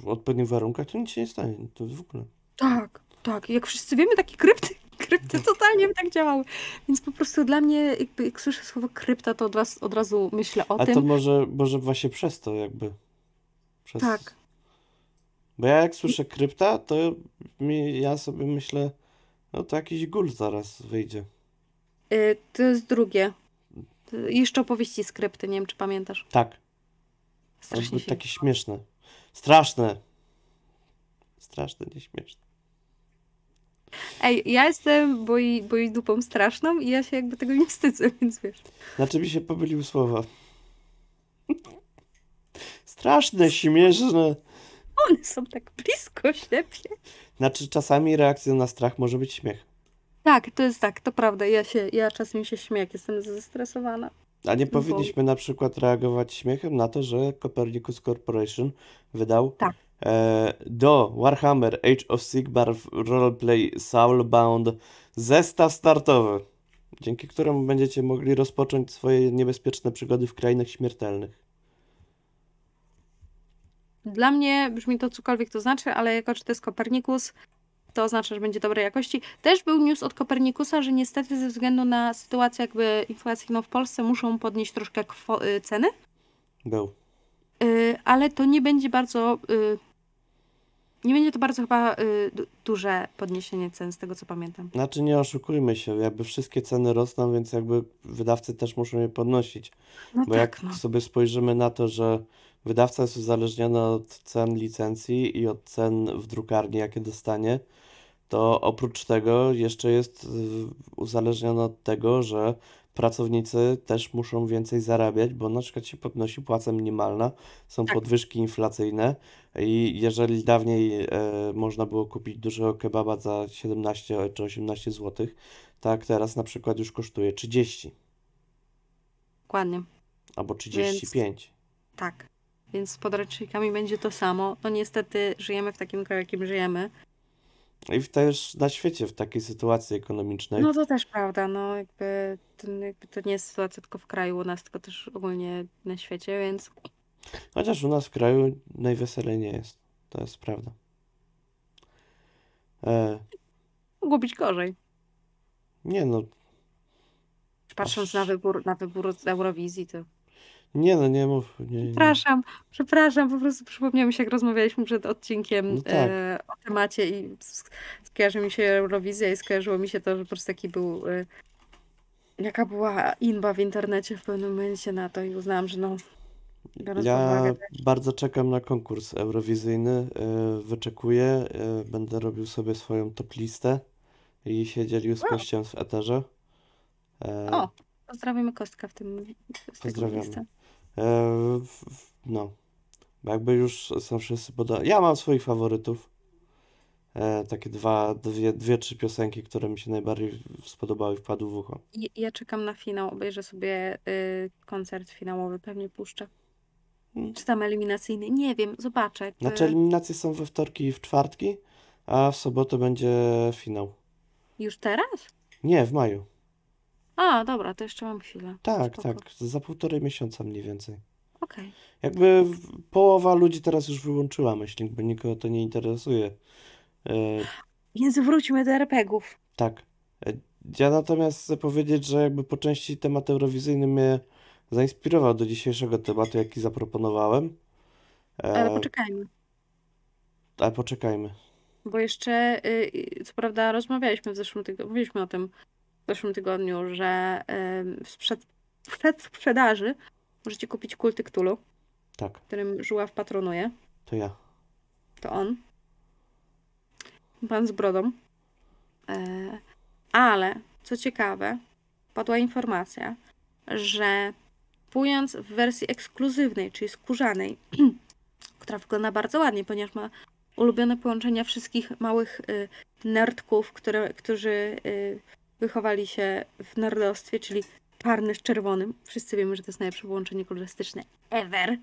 A: w odpowiednich warunkach, to nic się nie stanie. To w ogóle.
B: Tak, tak. Jak wszyscy wiemy, takie krypty, krypty totalnie tak działały. Więc po prostu dla mnie, jakby jak słyszę słowo krypta, to od razu, od razu myślę o
A: A
B: tym.
A: to może, może właśnie przez to jakby. Przez...
B: Tak.
A: Bo ja jak słyszę krypta, to mi, ja sobie myślę, no to jakiś gul zaraz wyjdzie.
B: Y, to jest drugie. Y, Jeszcze opowieści z krypty, nie wiem, czy pamiętasz.
A: Tak,
B: Strasznie się...
A: takie śmieszne. Straszne. Straszne, nie śmieszne.
B: Ej, ja jestem boi, boi dupą straszną i ja się jakby tego nie wstydzę, więc wiesz.
A: Znaczy mi się pomyliły słowa. Straszne, śmieszne.
B: One są tak blisko siebie.
A: Znaczy czasami reakcją na strach może być śmiech.
B: Tak, to jest tak, to prawda. Ja się, ja czasem się śmieję, jak jestem zestresowana.
A: A nie
B: bo-
A: powinniśmy na przykład reagować śmiechem na to, że Copernicus Corporation wydał
B: Tak.
A: E, do Warhammer Age of Sigmar Roleplay Soulbound zestaw startowy, dzięki któremu będziecie mogli rozpocząć swoje niebezpieczne przygody w krainach śmiertelnych.
B: Dla mnie brzmi to cokolwiek to znaczy, ale jako, że to jest Kopernikus, to oznacza, że będzie dobrej jakości. Też był news od Kopernikusa, że niestety ze względu na sytuację jakby inflacyjną w Polsce muszą podnieść troszkę y, ceny,
A: Był.
B: y, ale to nie będzie bardzo... y, Nie będzie to bardzo chyba y, du- duże podniesienie cen, z tego co pamiętam.
A: Znaczy nie oszukujmy się, jakby wszystkie ceny rosną, więc jakby wydawcy też muszą je podnosić.
B: No
A: Bo jak
B: tak, no.
A: sobie spojrzymy na to, że wydawca jest uzależniony od cen licencji i od cen w drukarni, jakie dostanie, to oprócz tego jeszcze jest y, uzależniony od tego, że pracownicy też muszą więcej zarabiać, bo na przykład się podnosi płaca minimalna, są
B: Tak.
A: podwyżki inflacyjne i jeżeli dawniej e, można było kupić dużego kebaba za 17 czy 18 zł, tak teraz na przykład już kosztuje 30
B: Dokładnie.
A: albo 35.
B: Tak. Więc z podręcznikami będzie to samo. No niestety żyjemy w takim kraju, jakim żyjemy.
A: I w- też na świecie, w takiej sytuacji ekonomicznej.
B: No to też prawda, no jakby to, jakby to nie jest sytuacja tylko w kraju u nas, tylko też ogólnie na świecie, więc
A: Chociaż u nas w kraju najweselej nie jest. To jest prawda. E,
B: mogło być gorzej.
A: nie no,
B: Patrząc
A: Aż-
B: na wybór, na wybór z Eurowizji, to
A: nie no, nie mów. Nie, nie.
B: przepraszam, przepraszam, po prostu przypomniało mi się, jak rozmawialiśmy przed odcinkiem
A: No tak.
B: e, o temacie i skojarzy mi się Eurowizja i skojarzyło mi się to, że po prostu taki był, e, jaka była inba w internecie w pewnym momencie na to i uznałam, że no, biorąc
A: Ja
B: uwagę
A: bardzo czekam na konkurs eurowizyjny. e, Wyczekuję. e, Będę robił sobie swoją top listę i się dzielił z
B: O.
A: gościem w eterze. E,
B: O, pozdrawiamy Kostka w tym z
A: Pozdrawiamy. E, no, jakby już są wszyscy podobni. Ja mam swoich faworytów. E, takie dwa, dwie, dwie, trzy piosenki, które mi się najbardziej spodobały, wpadły w ucho.
B: Ja, ja czekam na finał, obejrzę sobie y, koncert finałowy, pewnie puszczę.
A: Mm.
B: Czy tam eliminacyjny? Nie wiem, zobaczę. jakby-
A: Znaczy eliminacje są we wtorki i w czwartki, a w sobotę będzie finał.
B: Już teraz?
A: Nie, w maju.
B: A, dobra, to jeszcze mam chwilę.
A: Tak,
B: Spoko.
A: tak, za półtorej miesiąca mniej więcej.
B: Okej.
A: Jakby w- połowa ludzi teraz już wyłączyła myślnik, bo nikogo to nie interesuje. E,
B: Więc wróćmy do RPGów.
A: Tak. E, Ja natomiast chcę powiedzieć, że jakby po części temat eurowizyjny mnie zainspirował do dzisiejszego tematu, jaki zaproponowałem.
B: Ale
A: E,
B: poczekajmy,
A: ale poczekajmy.
B: bo jeszcze, y, y, co prawda, rozmawialiśmy w zeszłym tygodniu, mówiliśmy o tym w zeszłym tygodniu, że y, w przed sprzedaży możecie kupić kulty Cthulhu,
A: Tak,
B: którym Żuław patronuje.
A: to ja.
B: To on. Pan z brodą. E, ale, co ciekawe, padła informacja, że kupując w wersji ekskluzywnej, czyli skórzanej, która wygląda bardzo ładnie, ponieważ ma ulubione połączenia wszystkich małych y, nerdków, które, którzy y, wychowali się w nerdostwie, czyli czarny z czerwonym. Wszyscy wiemy, że to jest najlepsze połączenie kolorystyczne ever.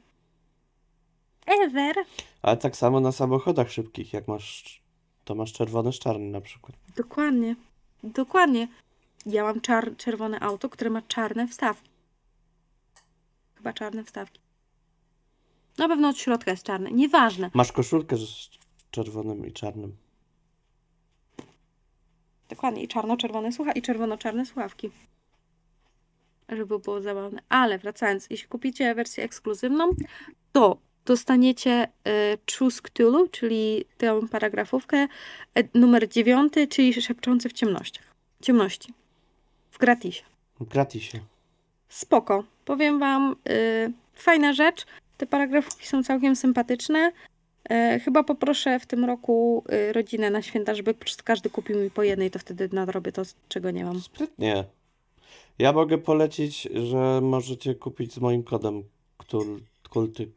B: Ever.
A: Ale tak samo na samochodach szybkich, jak masz, to masz czerwony z czarnym na przykład.
B: Dokładnie. Dokładnie. Ja mam czar- czerwone auto, które ma czarne wstawki. Chyba czarne wstawki. Na pewno od środka jest czarne. Nieważne.
A: Masz koszulkę z czerwonym i czarnym.
B: Dokładnie. I czarno-czerwone słucha i czerwono-czarne słuchawki. Żeby było zabawne. Ale wracając, jeśli kupicie wersję ekskluzywną, to dostaniecie Choose Cthulhu, czyli tę paragrafówkę, e, numer dziewiąty, czyli szepczący w ciemnościach. Ciemności. W gratisie.
A: Gratisie.
B: Spoko. Powiem wam, y, fajna rzecz. Te paragrafiki są całkiem sympatyczne. Y, chyba poproszę w tym roku rodzinę na święta, żeby każdy kupił mi po jednej, to wtedy nadrobię to, czego nie mam.
A: Sprytnie. Ja mogę polecić, że możecie kupić z moim kodem Ktul, Kulty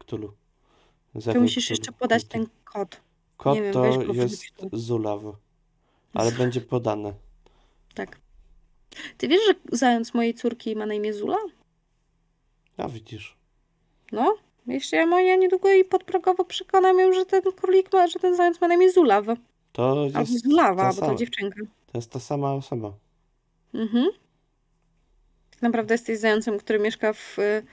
B: To musisz jeszcze podać ten kod.
A: Kod
B: nie wiem,
A: to
B: go
A: jest
B: wypisz.
A: Zulaw, ale będzie podane.
B: Tak. Ty wiesz, że zając mojej córki ma na imię Zula?
A: A widzisz.
B: No. Jeszcze ja moja niedługo jej podprogowo przekonam ją, że ten królik ma, że ten zając ma na imię Zulaw.
A: To
B: Albo
A: jest
B: Zulawa,
A: ta
B: bo
A: sama.
B: to dziewczynka.
A: To jest ta sama osoba.
B: Mhm. Tak naprawdę jesteś zającem, który mieszka w, y,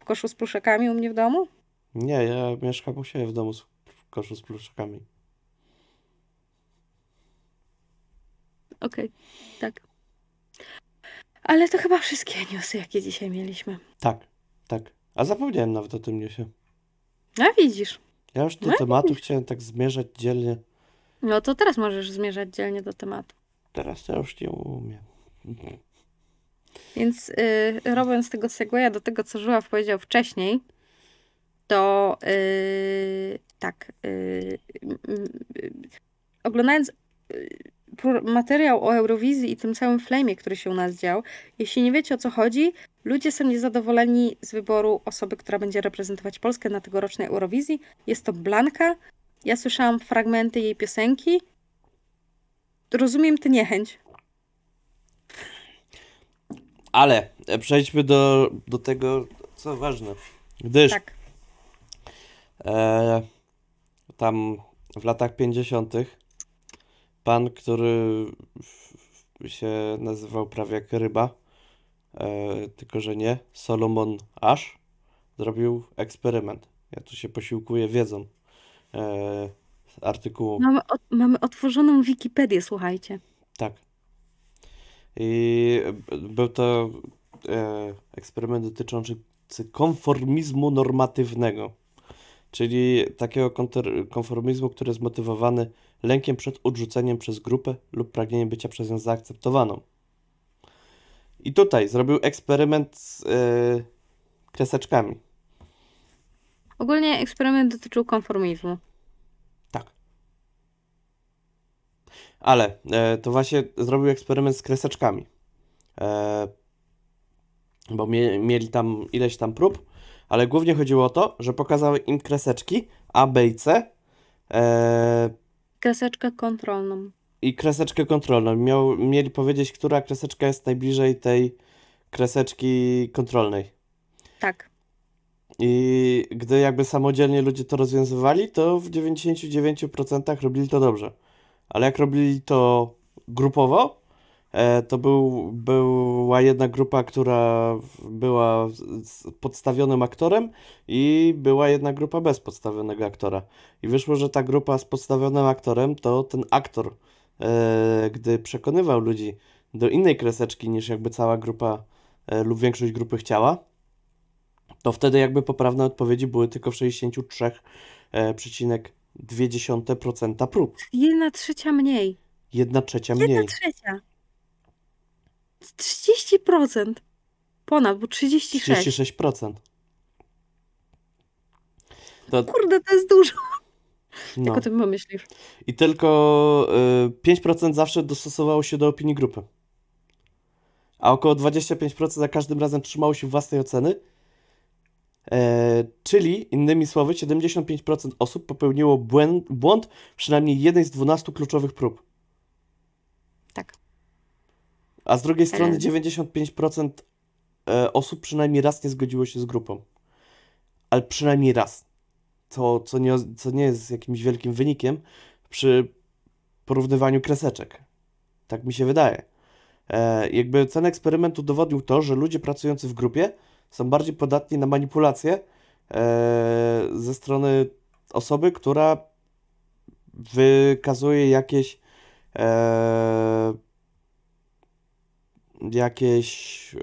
B: w koszu z pluszakami u mnie w domu?
A: Nie, ja mieszkam u siebie w domu z- w koszu z pluszakami.
B: Okej, tak. Ale to chyba wszystkie newsy, jakie dzisiaj mieliśmy.
A: Tak, tak. A zapomniałem nawet o tym newsie.
B: A widzisz.
A: Ja już do
B: No
A: tematu chciałem tak zmierzać dzielnie.
B: No to teraz możesz zmierzać dzielnie do tematu.
A: Teraz to już nie umiem.
B: Więc y, robiąc tego segwaya do tego, co Żuław powiedział wcześniej, to y, tak, y, y, y, oglądając y, materiał o Eurowizji i tym całym flamie, który się u nas dział, jeśli nie wiecie o co chodzi, ludzie są niezadowoleni z wyboru osoby, która będzie reprezentować Polskę na tegorocznej Eurowizji. Jest to Blanka. Ja słyszałam fragmenty jej piosenki. Rozumiem tę niechęć.
A: Ale przejdźmy do, do tego, co ważne. Gdyż
B: Tak.
A: E, tam w latach 50. pan, który się nazywał prawie jak ryba, e, tylko że nie, Solomon Ash, zrobił eksperyment. Ja tu się posiłkuję wiedzą e, z artykułu.
B: Mamy, ot- mamy otworzoną Wikipedię, słuchajcie.
A: Tak. I był to e, eksperyment dotyczący konformizmu normatywnego, czyli takiego konformizmu, który jest motywowany lękiem przed odrzuceniem przez grupę lub pragnieniem bycia przez nią zaakceptowaną. I tutaj zrobił eksperyment z e, kreseczkami.
B: Ogólnie eksperyment dotyczył konformizmu.
A: Tak. Ale e, to właśnie zrobił eksperyment z kreseczkami. E, bo mie, mieli tam ileś tam prób, ale głównie chodziło o to, że pokazały im kreseczki A, B i C e,
B: Kreseczkę kontrolną.
A: i kreseczkę kontrolną. Miał, mieli powiedzieć, która kreseczka jest najbliżej tej kreseczki kontrolnej.
B: Tak.
A: I gdy jakby samodzielnie ludzie to rozwiązywali, to w 99% robili to dobrze. Ale jak robili to grupowo, to był, była jedna grupa, która była z- podstawionym aktorem i była jedna grupa bez podstawionego aktora. I wyszło, że ta grupa z podstawionym aktorem, to ten aktor, e, gdy przekonywał ludzi do innej kreseczki niż jakby cała grupa e, lub większość grupy chciała, to wtedy jakby poprawne odpowiedzi były tylko w 63,2% prób.
B: Jedna trzecia mniej.
A: Jedna trzecia
B: Jedna
A: mniej.
B: trzecia. 30%. Ponad, bo 36.
A: 36%. To,
B: Kurde, to jest dużo.
A: no.
B: Jak o tym pomyślisz?
A: I tylko y, 5% zawsze dostosowało się do opinii grupy. A około 25% za każdym razem trzymało się własnej oceny. E, czyli, innymi słowy, 75% osób popełniło błęd, błąd przynajmniej jednej z 12 kluczowych prób. A z drugiej strony
B: E.
A: 95% e, osób przynajmniej raz nie zgodziło się z grupą. Ale przynajmniej raz. Co, co, nie, co nie jest jakimś wielkim wynikiem przy porównywaniu kreseczek. Tak mi się wydaje. E, jakby ten eksperyment udowodnił to, że ludzie pracujący w grupie są bardziej podatni na manipulacje e, ze strony osoby, która wykazuje jakieś e, jakieś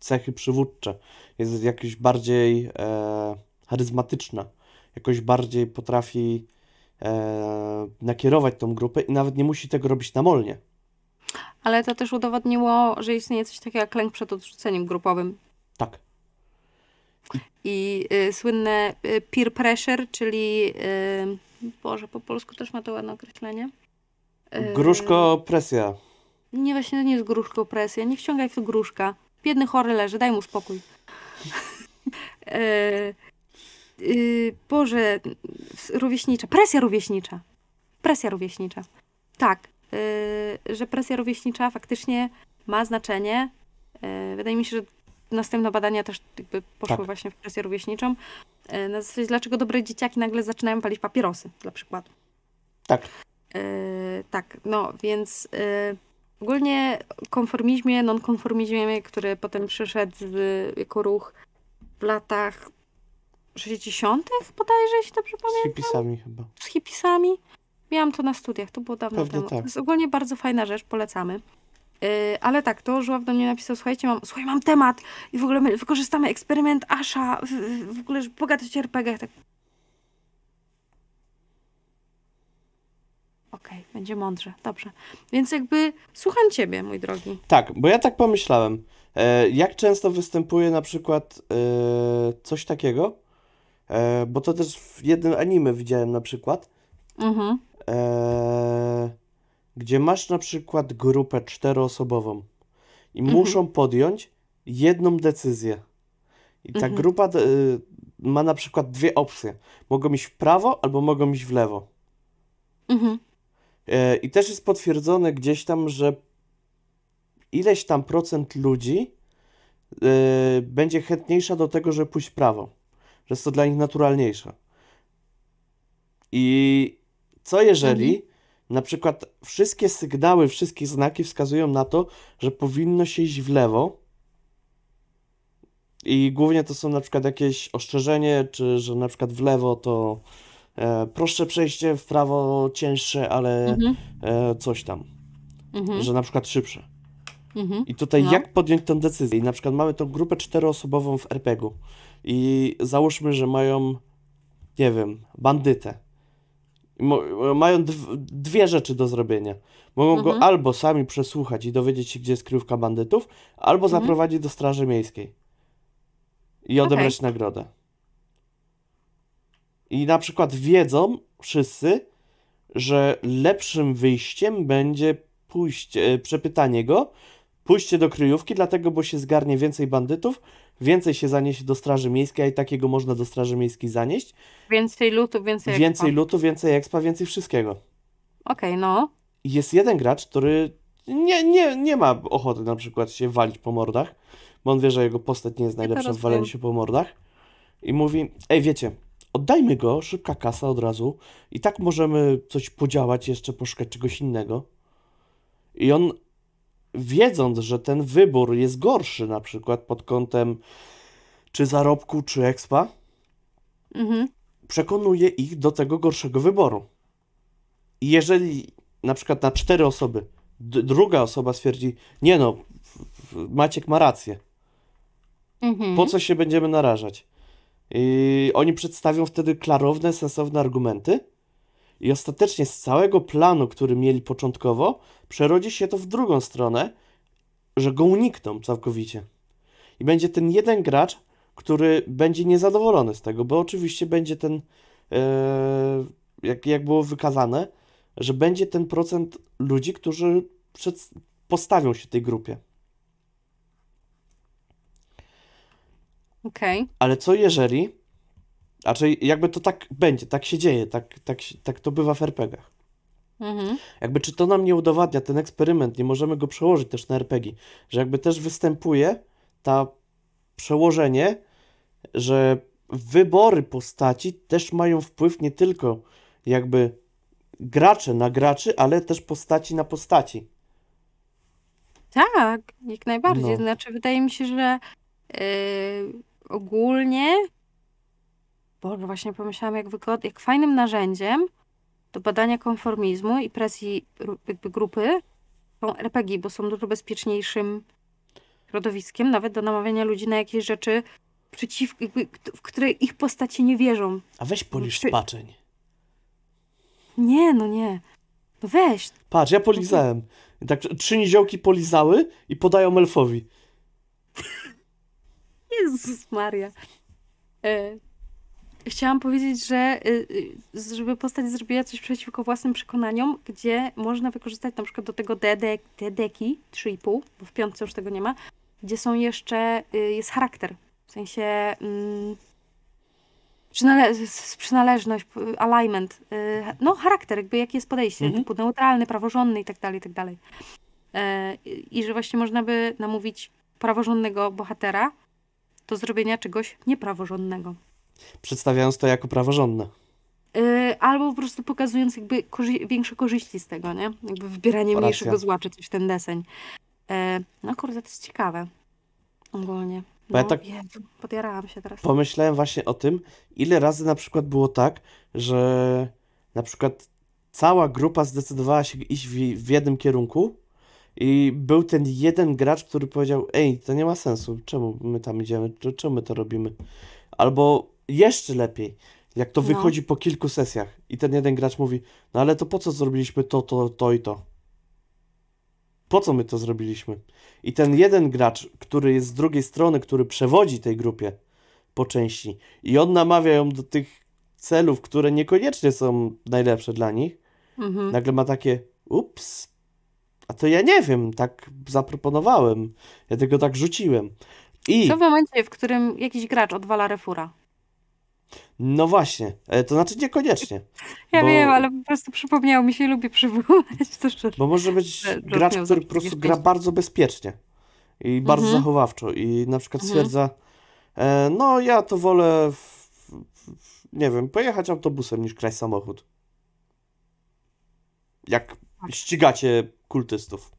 A: cechy przywódcze. Jest jakoś bardziej e, charyzmatyczna, jakoś bardziej potrafi e, nakierować tą grupę i nawet nie musi tego robić namolnie.
B: Ale to też udowodniło, że istnieje coś takiego jak lęk przed odrzuceniem grupowym.
A: Tak.
B: I y, słynne y, peer pressure, czyli y, Boże, po polsku też ma to ładne określenie. Y,
A: Gruszko presja.
B: Nie, właśnie to nie jest gruszko presja. Nie wciągaj w to gruszka. Biedny chory leży, daj mu spokój. e, y, Boże, rówieśnicza. Presja rówieśnicza. Presja rówieśnicza. Tak, y, że presja rówieśnicza faktycznie ma znaczenie. Y, wydaje mi się, że następne badania też jakby poszły
A: Tak.
B: właśnie w presję rówieśniczą. Y, na zasadzie, dlaczego dobre dzieciaki nagle zaczynają palić papierosy, dla przykładu.
A: Tak.
B: Yy, tak, no więc ogólnie konformizmie, nonkonformizmie, który potem przyszedł z, jako ruch w latach 60. bodajże, jeśli dobrze
A: Z
B: pamiętam,
A: hipisami chyba.
B: z hipisami. Miałam to na studiach, to było dawno
A: Pewnie
B: temu.
A: tak.
B: To jest ogólnie bardzo fajna rzecz, polecamy. Yy, ale tak, to Żuław do mnie napisał, słuchajcie, mam, słuchaj, mam temat i w ogóle my wykorzystamy eksperyment Asha, w, w, w ogóle, żeby pogadać o RPG. Tak. Okej, będzie mądrze, dobrze. Więc jakby słucham ciebie, mój drogi.
A: Tak, bo ja tak pomyślałem. E, jak często występuje na przykład e, coś takiego? E, bo to też w jednym anime widziałem na przykład,
B: Mhm.
A: e, gdzie masz na przykład grupę czteroosobową i
B: Mhm.
A: muszą podjąć jedną decyzję. I ta
B: Mhm.
A: grupa y, ma na przykład dwie opcje. Mogą iść w prawo albo mogą iść w lewo.
B: Mhm.
A: E, I też jest potwierdzone gdzieś tam, że ileś tam procent ludzi e, będzie chętniejsza do tego, żeby pójść w prawo. Że jest to dla nich naturalniejsze. I co jeżeli na przykład wszystkie sygnały, wszystkie znaki wskazują na to, że powinno się iść w lewo i głównie to są na przykład jakieś ostrzeżenie, czy że na przykład w lewo to prostsze przejście, w prawo cięższe, ale
B: Mhm.
A: e, coś tam,
B: Mhm.
A: że na przykład szybsze.
B: Mhm.
A: I tutaj
B: No.
A: jak podjąć tę decyzję? I na przykład mamy tą grupę czteroosobową w RPG-u i załóżmy, że mają, nie wiem, bandytę. Mają dw dwie rzeczy do zrobienia. Mogą go
B: Mhm.
A: albo sami przesłuchać i dowiedzieć się, gdzie jest kryjówka bandytów, albo
B: Mhm.
A: zaprowadzić do Straży Miejskiej i odebrać nagrodę. I na przykład wiedzą wszyscy, że lepszym wyjściem będzie pójście, e, przepytanie go, pójście do kryjówki, dlatego, bo się zgarnie więcej bandytów, więcej się zaniesie do Straży Miejskiej, a i takiego można do Straży Miejskiej zanieść.
B: Więcej lutu, więcej
A: Więcej
B: expa.
A: lutu, więcej expa, więcej wszystkiego.
B: Okej, no.
A: I jest jeden gracz, który nie, nie, nie ma ochoty na przykład się walić po mordach, bo on wie, że jego postać nie jest najlepsza w waleniu się po mordach. I mówi, ej wiecie, oddajmy go, szybka kasa od razu i tak możemy coś podziałać, jeszcze poszukać czegoś innego. I on, wiedząc, że ten wybór jest gorszy na przykład pod kątem czy zarobku, czy expa,
B: Mhm.
A: przekonuje ich do tego gorszego wyboru. I jeżeli na przykład na cztery osoby druga osoba stwierdzi, nie no, Maciek ma rację,
B: Mhm.
A: po co się będziemy narażać? I oni przedstawią wtedy klarowne, sensowne argumenty i ostatecznie z całego planu, który mieli początkowo, przerodzi się to w drugą stronę, że go unikną całkowicie. I będzie ten jeden gracz, który będzie niezadowolony z tego, bo oczywiście będzie ten, e, jak, jak było wykazane, że będzie ten procent ludzi, którzy przed, postawią się tej grupie.
B: Okej.
A: Ale co jeżeli, raczej jakby to tak będzie, tak się dzieje, tak, tak, tak to bywa w RPG-ach.
B: Mhm.
A: Jakby czy to nam nie udowadnia, ten eksperyment, nie możemy go przełożyć też na RPG, że jakby też występuje ta przełożenie, że wybory postaci też mają wpływ nie tylko jakby gracze na graczy, ale też postaci na postaci.
B: Tak, jak najbardziej.
A: No.
B: Znaczy, wydaje mi się, że yy, ogólnie, Boże, właśnie pomyślałam, jak, wygod- jak fajnym narzędziem do badania konformizmu i presji jakby grupy są RPG, bo są dużo bezpieczniejszym środowiskiem, nawet do namawiania ludzi na jakieś rzeczy, przeciw, jakby, w które ich postacie nie wierzą.
A: A weź polisz
B: Czy-
A: spaczeń.
B: Nie, no nie. No weź.
A: Patrz, ja polizałem. Tak trzy niziołki polizały i podają elfowi.
B: Jezus Maria. E, chciałam powiedzieć, że e, e, żeby postać zrobiła coś przeciwko własnym przekonaniom, gdzie można wykorzystać na przykład do tego DD, DDki 3,5, bo w piątce już tego nie ma, gdzie są jeszcze, jest charakter. W sensie mm, przynale przynależność, alignment, no charakter, jakby jakie jest podejście,
A: Mhm.
B: typu neutralny, praworządny i tak dalej, i tak dalej. I że właśnie można by namówić praworządnego bohatera do zrobienia czegoś niepraworządnego.
A: Przedstawiając to jako praworządne.
B: Yy, albo po prostu pokazując jakby większe korzyści z tego, nie? Jakby wybieranie
A: Racja.
B: mniejszego zła, czy coś w ten deseń. E, no kurde, to jest ciekawe. Ogólnie.
A: Bo ja
B: No,
A: tak-
B: Jezu, podjarałam się teraz.
A: Pomyślałem właśnie o tym, ile razy na przykład było tak, że na przykład cała grupa zdecydowała się iść w, w jednym kierunku i był ten jeden gracz, który powiedział, ej, to nie ma sensu, czemu my tam idziemy, Cze- czemu my to robimy? Albo jeszcze lepiej, jak to
B: No.
A: wychodzi po kilku sesjach i ten jeden gracz mówi, no ale to po co zrobiliśmy to, to, to i to? Po co my to zrobiliśmy? I ten jeden gracz, który jest z drugiej strony, który przewodzi tej grupie po części i on namawia ją do tych celów, które niekoniecznie są najlepsze dla nich,
B: Mhm.
A: nagle ma takie, ups, a to ja nie wiem, tak zaproponowałem, ja tego tak rzuciłem. I,
B: Co w momencie, w którym jakiś gracz odwala refura?
A: no właśnie, e, to znaczy niekoniecznie,
B: Ja
A: Bo-
B: wiem, ale po prostu przypomniało mi się, lubię przywołać to szczerze.
A: bo może być
B: Że
A: gracz, który po prostu gra bardzo bezpiecznie i bardzo
B: Mhm.
A: zachowawczo i na przykład
B: Mhm.
A: stwierdza, e, no ja to wolę, w, w, nie wiem, pojechać autobusem niż kraść samochód. Jak. Ścigacie kultystów.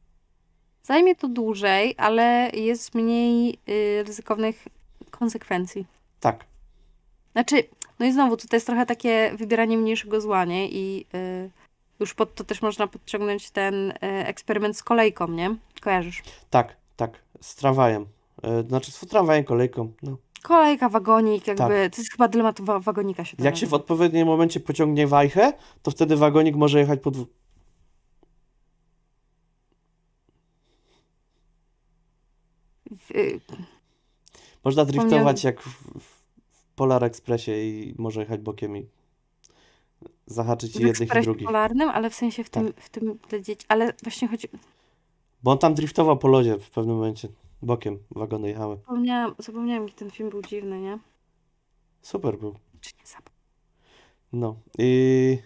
B: Zajmie to dłużej, ale jest mniej y, ryzykownych konsekwencji.
A: Tak,
B: Znaczy, no i znowu, to jest trochę takie wybieranie mniejszego zła, nie? I y, już pod to też można podciągnąć ten y, eksperyment z kolejką, nie? Kojarzysz?
A: tak, tak, z tramwajem. E, znaczy z tramwajem, kolejką, no.
B: Kolejka, wagonik, jakby,
A: Tak.
B: to jest chyba dylemat wa wagonika się
A: Jak się w odpowiednim momencie pociągnie wajchę, to wtedy wagonik może jechać po dwóch.
B: W- y,
A: Można driftować jak w, w Polar Expressie i może jechać bokiem i zahaczyć
B: w
A: i jednych i drugich.
B: polarnym, ale w sensie w
A: Tak.
B: tym, w tym dla dzieci, ale właśnie chodzi,
A: Bo on tam driftował po lodzie w pewnym momencie. Bokiem wagony jechały.
B: zapomniałam, zapomniałam, jaki ten film był dziwny, nie?
A: Super był.
B: Czy nie zapomniałam?
A: No i...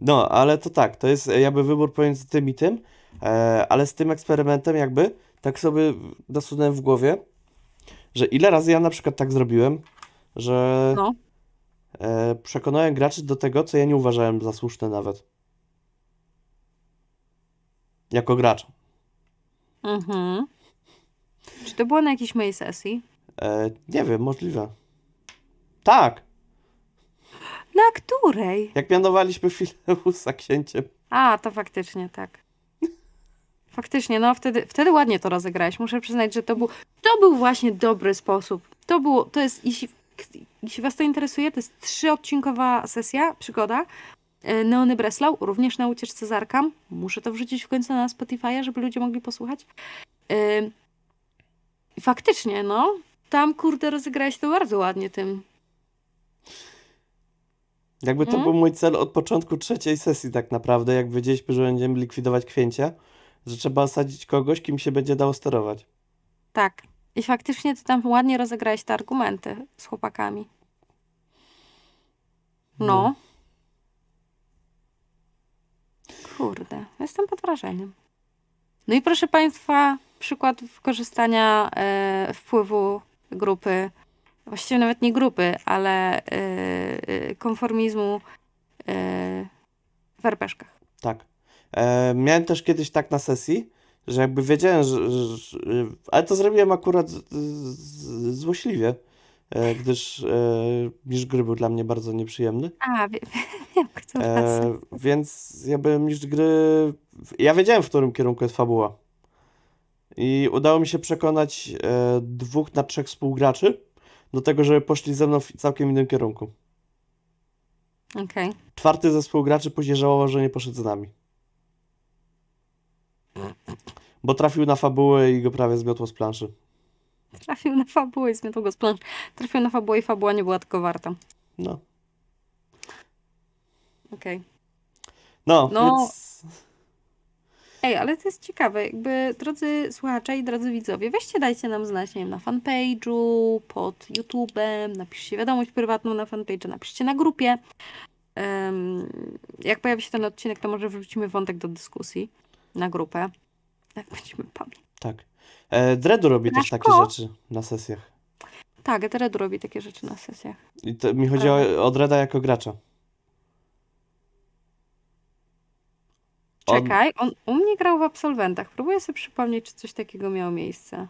A: No, ale to tak, to jest jakby wybór pomiędzy tym i tym, e, ale z tym eksperymentem jakby tak sobie nasunąłem w głowie, że ile razy ja na przykład tak zrobiłem, że
B: No.
A: e, przekonałem graczy do tego, co ja nie uważałem za słuszne nawet. Jako gracz.
B: Mhm. Czy to było na jakiejś mojej sesji?
A: E, nie wiem, możliwe. Tak,
B: Na której?
A: jak mianowaliśmy Fileusa księciem.
B: A, to faktycznie, tak. Faktycznie, no wtedy, wtedy ładnie to rozegrałeś. Muszę przyznać, że to był, to był właśnie dobry sposób. To było, to jest, jeśli, jeśli was to interesuje, to jest trzyodcinkowa sesja, przygoda. E, Neony Breslau, również na ucieczce z Arkham. Muszę to wrzucić w końcu na Spotify, żeby ludzie mogli posłuchać. E, faktycznie, no, tam kurde rozegrałeś to bardzo ładnie tym.
A: Jakby to
B: Mm.
A: był mój cel od początku trzeciej sesji tak naprawdę, jak wiedzieliśmy, że będziemy likwidować Kwięcia, że trzeba osadzić kogoś, kim się będzie dało sterować.
B: Tak. I faktycznie ty tam ładnie rozegrałeś te argumenty z chłopakami. No. Kurde, jestem pod wrażeniem. No i proszę Państwa, przykład wykorzystania e, wpływu grupy, właściwie nawet nie grupy, ale e, e, konformizmu w RPG-szkach.
A: Tak. E, miałem też kiedyś tak na sesji, że jakby wiedziałem, że, że, że ale to zrobiłem akurat z, z, złośliwie, e, gdyż e, mistrz gry był dla mnie bardzo nieprzyjemny.
B: A, wie, wiem, kto
A: E, więc jakby mistrz gry. Ja wiedziałem, w którym kierunku jest fabuła. I udało mi się przekonać e, dwóch na trzech współgraczy do tego, żeby poszli ze mną w całkiem innym kierunku.
B: Okej.
A: Czwarty ze współgraczy później żałował, że nie poszedł z nami. Bo trafił na fabułę i go prawie zmiotło z planszy.
B: Trafił na fabułę i zmiotł go z planszy. Trafił na fabułę i fabuła nie była tylko warta.
A: No.
B: Okej.
A: No,
B: No.
A: więc.
B: Ej, ale to jest ciekawe, jakby drodzy słuchacze i drodzy widzowie, weźcie dajcie nam znać, nie wiem, na fanpage'u, pod YouTube'em, napiszcie wiadomość prywatną na fanpage'u, napiszcie na grupie. Em, jak pojawi się ten odcinek, to może wrzucimy wątek do dyskusji na grupę. Jak będziemy pamiętać.
A: Tak. E, Dredu robi też takie
B: Raszko?
A: rzeczy na sesjach.
B: Tak, Eteredu robi takie rzeczy na sesjach.
A: I to mi chodzi o, o Dreda jako gracza. On-
B: Czekaj, on u mnie grał w absolwentach. Próbuję sobie przypomnieć, czy coś takiego miało miejsce.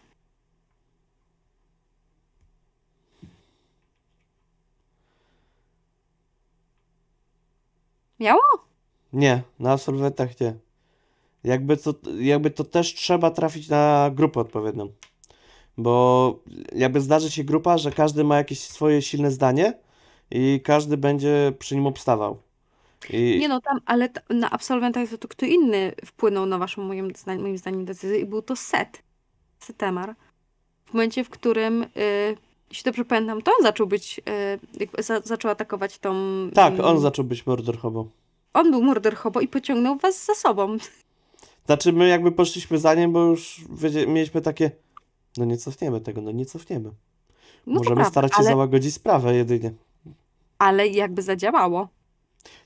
B: Miało?
A: Nie, na absolwentach nie. Jakby to, jakby to też trzeba trafić na grupę odpowiednią. Bo jakby zdarzy się grupa, że każdy ma jakieś swoje silne zdanie i każdy będzie przy nim obstawał. I
B: Nie no, tam, ale ta, na absolwentach to kto inny wpłynął na waszą, moim, zdaniem, moim zdaniem, decyzję i był to Set. Setemar. W momencie, w którym, y, jeśli dobrze pamiętam, to on zaczął być, y, za, zaczął atakować tą...
A: tak,
B: mm,
A: on zaczął być murder hobo.
B: On był murder hobo i pociągnął was za sobą.
A: Znaczy my jakby poszliśmy za nim, bo już mieliśmy takie, no nie cofniemy tego, no nie cofniemy.
B: No to
A: Możemy
B: prawda,
A: starać się
B: ale,
A: załagodzić sprawę jedynie.
B: ale jakby zadziałało.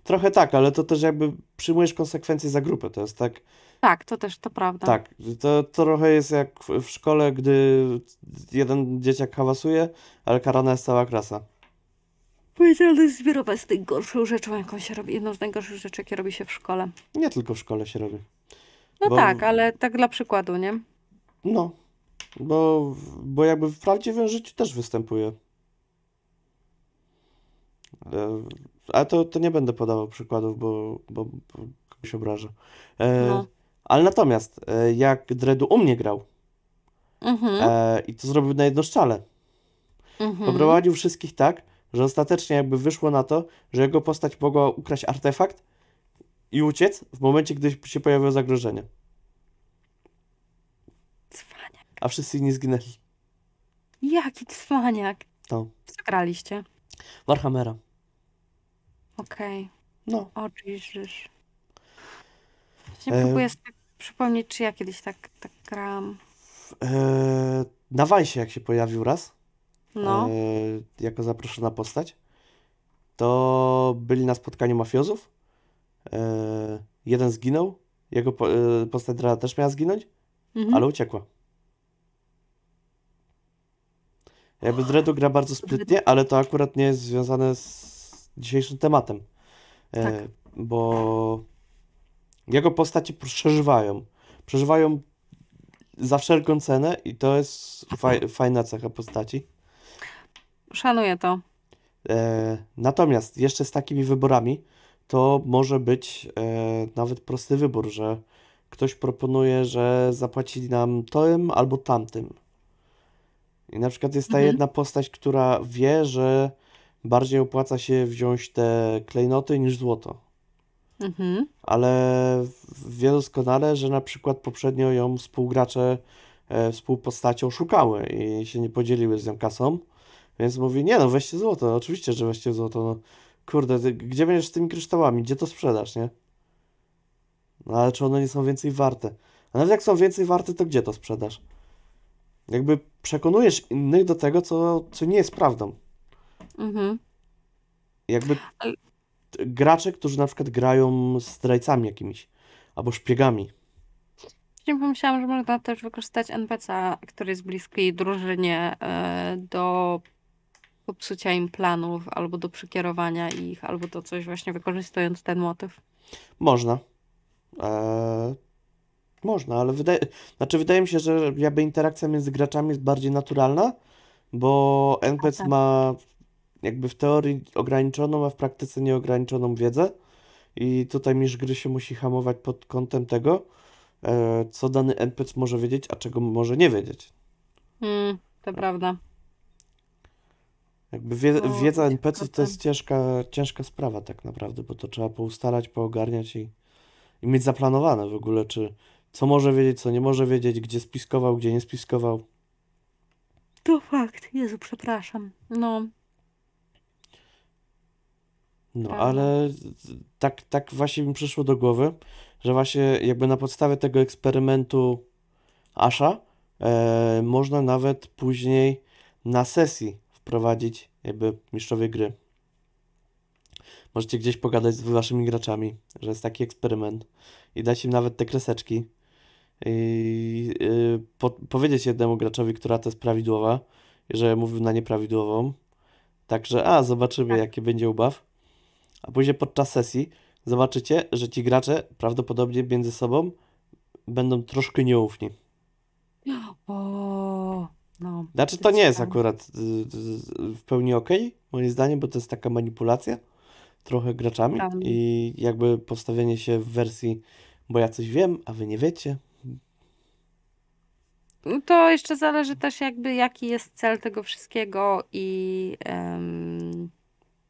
A: Trochę tak, ale to też jakby przyjmujesz konsekwencje za grupę. To jest tak,
B: Tak, to też, to prawda.
A: tak, to trochę jest jak w, w szkole, gdy jeden dzieciak hałasuje, ale karana jest cała klasa.
B: Odpowiedzialność zbiorowa jest najgorszą rzeczą, jaką się robi, jedną z najgorszych rzeczy, jakie robi się w szkole.
A: Nie tylko w szkole się robi.
B: No
A: Bo-
B: tak, ale tak dla przykładu, nie?
A: No, bo, bo jakby w prawdziwym życiu też występuje. E, Ale to, to nie będę podawał przykładów, bo, bo, bo kogoś obrażę. E,
B: No.
A: Ale natomiast, e, jak Dredu u mnie grał
B: Mhm,
A: e, i to zrobił na jedno szczale,
B: mhm.
A: poprowadził wszystkich tak, że ostatecznie jakby wyszło na to, że jego postać mogła ukraść artefakt i uciec w momencie, gdy się pojawiło zagrożenie,
B: Cwaniak.
A: a wszyscy inni zginęli.
B: Jaki cwaniak.
A: No.
B: Co graliście?
A: Warhammera.
B: Okej.
A: No.
B: O, Jesus. Właśnie
A: E,
B: próbuję sobie przypomnieć, czy ja kiedyś tak, tak grałam.
A: E, na Wajsie, jak się pojawił raz,
B: No.
A: e, jako zaproszona postać, to byli na spotkaniu mafiozów. E, jeden zginął, jego e, postać też miała zginąć,
B: Mhm.
A: ale uciekła. Jakby Dredu gra bardzo sprytnie, ale to akurat nie jest związane z dzisiejszym tematem. E,
B: Tak.
A: Bo jego postacie przeżywają. Przeżywają za wszelką cenę i to jest faj, fajna cecha postaci.
B: Szanuję to.
A: Natomiast jeszcze z takimi wyborami to może być e, nawet prosty wybór, że ktoś proponuje, że zapłaci nam tym albo tamtym. I na przykład jest ta
B: Mhm.
A: jedna postać, która wie, że bardziej opłaca się wziąć te klejnoty niż złoto.
B: Mhm.
A: Ale wie doskonale, że na przykład poprzednio ją współgracze, e, współpostacie oszukały i się nie podzieliły z nią kasą. Więc mówi, nie no, weźcie złoto, oczywiście, że weźcie złoto, no. Kurde, ty, gdzie będziesz z tymi kryształami? Gdzie to sprzedasz, nie? No ale czy one nie są więcej warte? A nawet jak są więcej warte, to gdzie to sprzedasz? Jakby przekonujesz innych do tego, co, co nie jest prawdą.
B: Mhm.
A: Jakby gracze, którzy na przykład grają z zdrajcami jakimiś, albo szpiegami.
B: Właśnie pomyślałam, że można też wykorzystać NPC, który jest bliski drużynie e, do popsucia im planów, albo do przekierowania ich, albo do coś właśnie wykorzystując ten motyw.
A: Można. Eee, Można, ale wydaje, znaczy wydaje mi się, że jakby interakcja między graczami jest bardziej naturalna, bo NPC
B: tak.
A: ma jakby w teorii ograniczoną, a w praktyce nieograniczoną wiedzę i tutaj mistrz gry się musi hamować pod kątem tego, e, co dany NPC może wiedzieć, a czego może nie wiedzieć.
B: Mm, to prawda.
A: Jakby wie,
B: O,
A: wiedza NPC-ów to jest ciężka, ciężka sprawa tak naprawdę, bo to trzeba poustalać, poogarniać i, i mieć zaplanowane w ogóle, czy co może wiedzieć, co nie może wiedzieć, gdzie spiskował, gdzie nie spiskował.
B: To fakt. Jezu, przepraszam. No,
A: No,
B: Prawda.
A: ale tak, tak właśnie mi przyszło do głowy, że właśnie jakby na podstawie tego eksperymentu Asha e, można nawet później na sesji wprowadzić jakby mistrzowie gry. Możecie gdzieś pogadać z waszymi graczami, że jest taki eksperyment i dać im nawet te kreseczki i y, po, powiedzieć jednemu graczowi, która to jest prawidłowa, że mówił na nieprawidłową. Także, a, zobaczymy,
B: Tak.
A: jaki będzie ubaw. A później podczas sesji zobaczycie, że ci gracze prawdopodobnie między sobą będą troszkę nieufni.
B: o, no.
A: Znaczy, to nie jest akurat y, y, w pełni okej, moim zdaniem, bo to jest taka manipulacja trochę graczami
B: Prawda.
A: i jakby postawienie się w wersji, bo ja coś wiem, a wy nie wiecie.
B: No To jeszcze zależy też jakby jaki jest cel tego wszystkiego i em,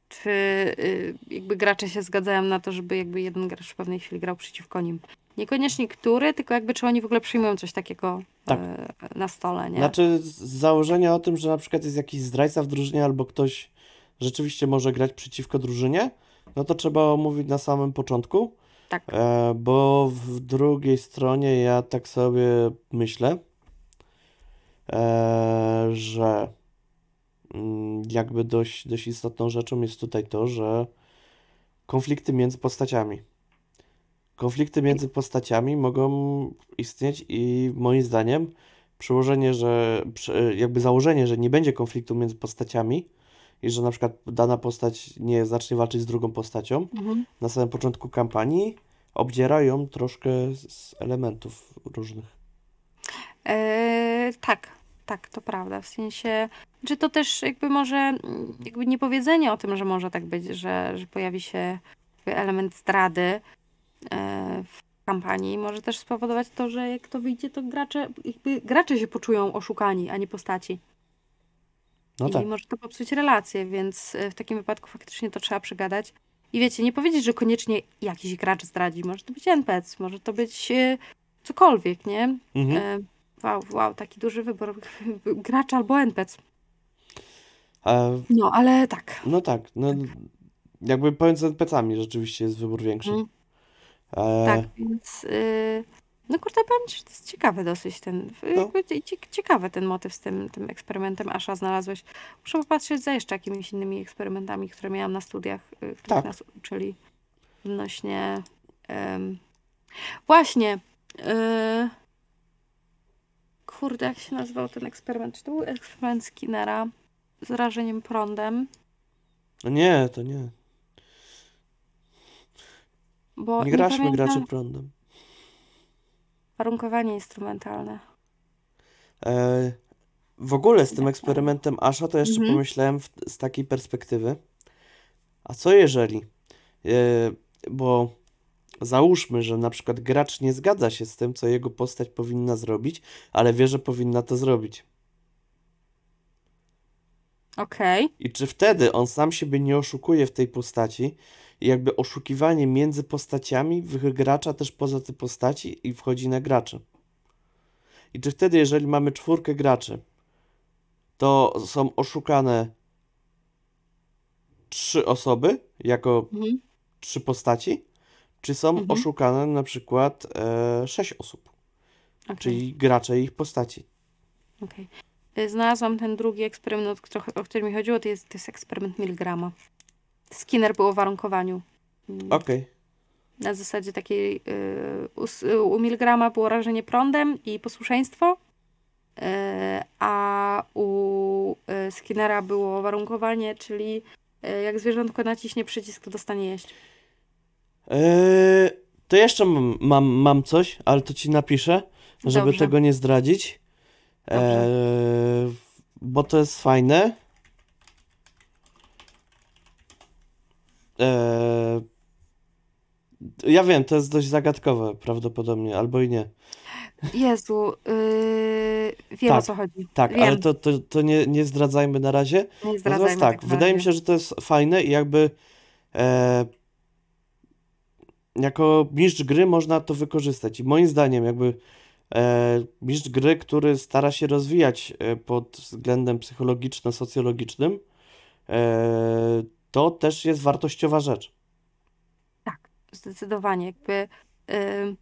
B: czy y, jakby gracze się zgadzają na to, żeby jakby jeden gracz w pewnej chwili grał przeciwko nim. Niekoniecznie który, tylko jakby czy oni w ogóle przyjmują coś takiego
A: Tak.
B: e, na stole, nie?
A: Znaczy, z z założenia o tym, że na przykład jest jakiś zdrajca w drużynie albo ktoś rzeczywiście może grać przeciwko drużynie, no to trzeba omówić na samym początku.
B: Tak.
A: E, bo w drugiej stronie ja tak sobie myślę, e, że mm, jakby dość, dość istotną rzeczą jest tutaj to, że konflikty między postaciami. Konflikty między postaciami mogą istnieć i moim zdaniem przełożenie, że jakby założenie, że nie będzie konfliktu między postaciami i że na przykład dana postać nie zacznie walczyć z drugą postacią,
B: Mhm.
A: na samym początku kampanii obdziera ją troszkę z elementów różnych.
B: E, tak, tak, to prawda. W sensie, że to też jakby może, jakby niepowiedzenie o tym, że może tak być, że, że pojawi się element zdrady w kampanii, może też spowodować to, że jak to wyjdzie, to gracze, gracze się poczują oszukani, a nie postaci.
A: No
B: I
A: tak.
B: może to popsuć relacje, więc e, w takim wypadku faktycznie to trzeba przegadać. I wiecie, nie powiedzieć, że koniecznie jakiś gracz zdradzi. Może to być NPC, może to być e, cokolwiek, nie?
A: Mhm.
B: E, wow, wow, taki duży wybór. Gracz albo NPC.
A: E,
B: No, ale tak.
A: no tak, no jakby pomiędzy NPC-ami rzeczywiście jest wybór większy.
B: Mm,
A: E,
B: tak, więc y, no kurde, powiem ci, że to jest ciekawy dosyć ten,
A: No.
B: ciekawy ten motyw z tym, tym eksperymentem Asha znalazłeś. Muszę popatrzeć za jeszcze jakimiś innymi eksperymentami, które miałam na studiach, y, których
A: Tak.
B: nas uczyli odnośnie właśnie y, kurde, jak się nazywał ten eksperyment? Czy to był eksperyment Skinnera z rażeniem prądem?
A: no nie, to nie.
B: Bo
A: Nie
B: nie
A: graśmy
B: pamiętam
A: graczy prądem.
B: warunkowanie instrumentalne.
A: E, w ogóle z tym eksperymentem Asha to jeszcze
B: Mhm.
A: pomyślałem w, z takiej perspektywy. A co jeżeli? E, bo załóżmy, że na przykład gracz nie zgadza się z tym, co jego postać powinna zrobić, ale wie, że powinna to zrobić.
B: Okej.
A: I czy wtedy on sam siebie nie oszukuje w tej postaci jakby oszukiwanie między postaciami wygracza też poza te postaci i wchodzi na graczy? I czy wtedy, jeżeli mamy czwórkę graczy, to są oszukane trzy osoby jako
B: Mhm.
A: trzy postaci, czy są
B: Mhm.
A: oszukane na przykład e, sześć osób,
B: Okej.
A: czyli gracze i ich postaci?
B: Okej. Y, Znalazłam ten drugi eksperyment, o który, o który mi chodziło, to jest, to jest eksperyment Milgrama. Skinner był o warunkowaniu. Mm,
A: Okej.
B: Na zasadzie takiej, y, u, y, u Milgrama było rażenie prądem i posłuszeństwo, y, a u y, Skinnera było warunkowanie, czyli y, jak zwierzątko naciśnie przycisk, to dostanie jeść.
A: Eee, To jeszcze mam, mam, mam coś, ale to ci napiszę, żeby
B: Dobrze.
A: tego nie zdradzić. Eee, bo to jest fajne. Eee, ja wiem, to jest dość zagadkowe prawdopodobnie, albo i nie.
B: Jezu, yy, wiem o
A: Tak,
B: co chodzi.
A: Tak,
B: Wiem,
A: ale to, to, to nie, nie zdradzajmy na razie.
B: nie
A: Natomiast
B: zdradzajmy
A: tak,
B: tak na
A: wydaje mi się, że to jest fajne i jakby e, jako mistrz gry można to wykorzystać. I moim zdaniem, jakby e, mistrz gry, który stara się rozwijać e, pod względem psychologiczno-socjologicznym, e, to też jest wartościowa rzecz.
B: Tak, zdecydowanie. Jakby ym,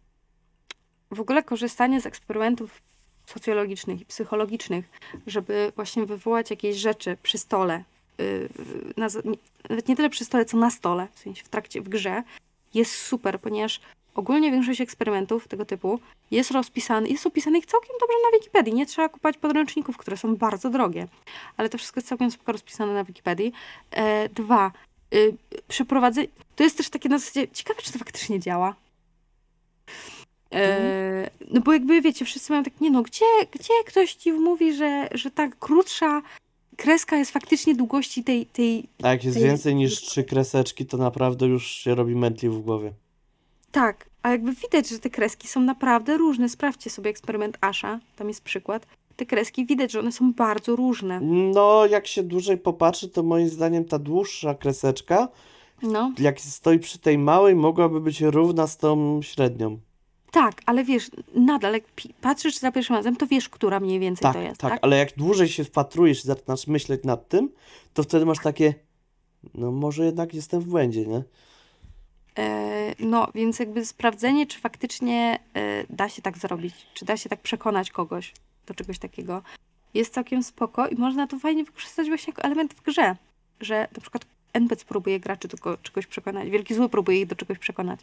B: w ogóle korzystanie z eksperymentów socjologicznych i psychologicznych, żeby właśnie wywołać jakieś rzeczy przy stole, yy, na, nie- nawet nie tyle przy stole, co na stole, w sensie w trakcie, w grze, jest super, ponieważ ogólnie większość eksperymentów tego typu jest rozpisany, jest opisanych całkiem dobrze na Wikipedii. Nie trzeba kupować podręczników, które są bardzo drogie, ale to wszystko jest całkiem spoko rozpisane na Wikipedii. E, dwa, y, przeprowadzenie. To jest też takie na zasadzie, ciekawe, czy to faktycznie działa. E, no bo jakby wiecie, wszyscy mają tak, nie no, gdzie, gdzie ktoś ci mówi, że, że ta krótsza kreska jest faktycznie długości tej, tej,
A: A jak jest
B: tej
A: więcej niż trzy kreseczki, to naprawdę już się robi mętli w głowie.
B: Tak, a jakby widać, że te kreski są naprawdę różne. Sprawdźcie sobie eksperyment Asha, tam jest przykład. Te kreski widać, że one są bardzo różne.
A: No, jak się dłużej popatrzy, to moim zdaniem ta dłuższa kreseczka
B: No,
A: jak stoi przy tej małej, mogłaby być równa z tą średnią.
B: tak, ale wiesz, nadal jak patrzysz za pierwszym razem, to wiesz, która mniej więcej
A: Tak,
B: to jest,
A: tak,
B: tak?
A: ale jak dłużej się wpatrujesz i zaczynasz myśleć nad tym, to wtedy masz takie, no może jednak jestem w błędzie, nie?
B: E, No, więc jakby sprawdzenie, czy faktycznie e, da się tak zrobić, czy da się tak przekonać kogoś do czegoś takiego, jest całkiem spoko i można to fajnie wykorzystać właśnie jako element w grze, że na przykład NPC próbuje graczy do czegoś przekonać, Wielki Zły próbuje ich do czegoś przekonać.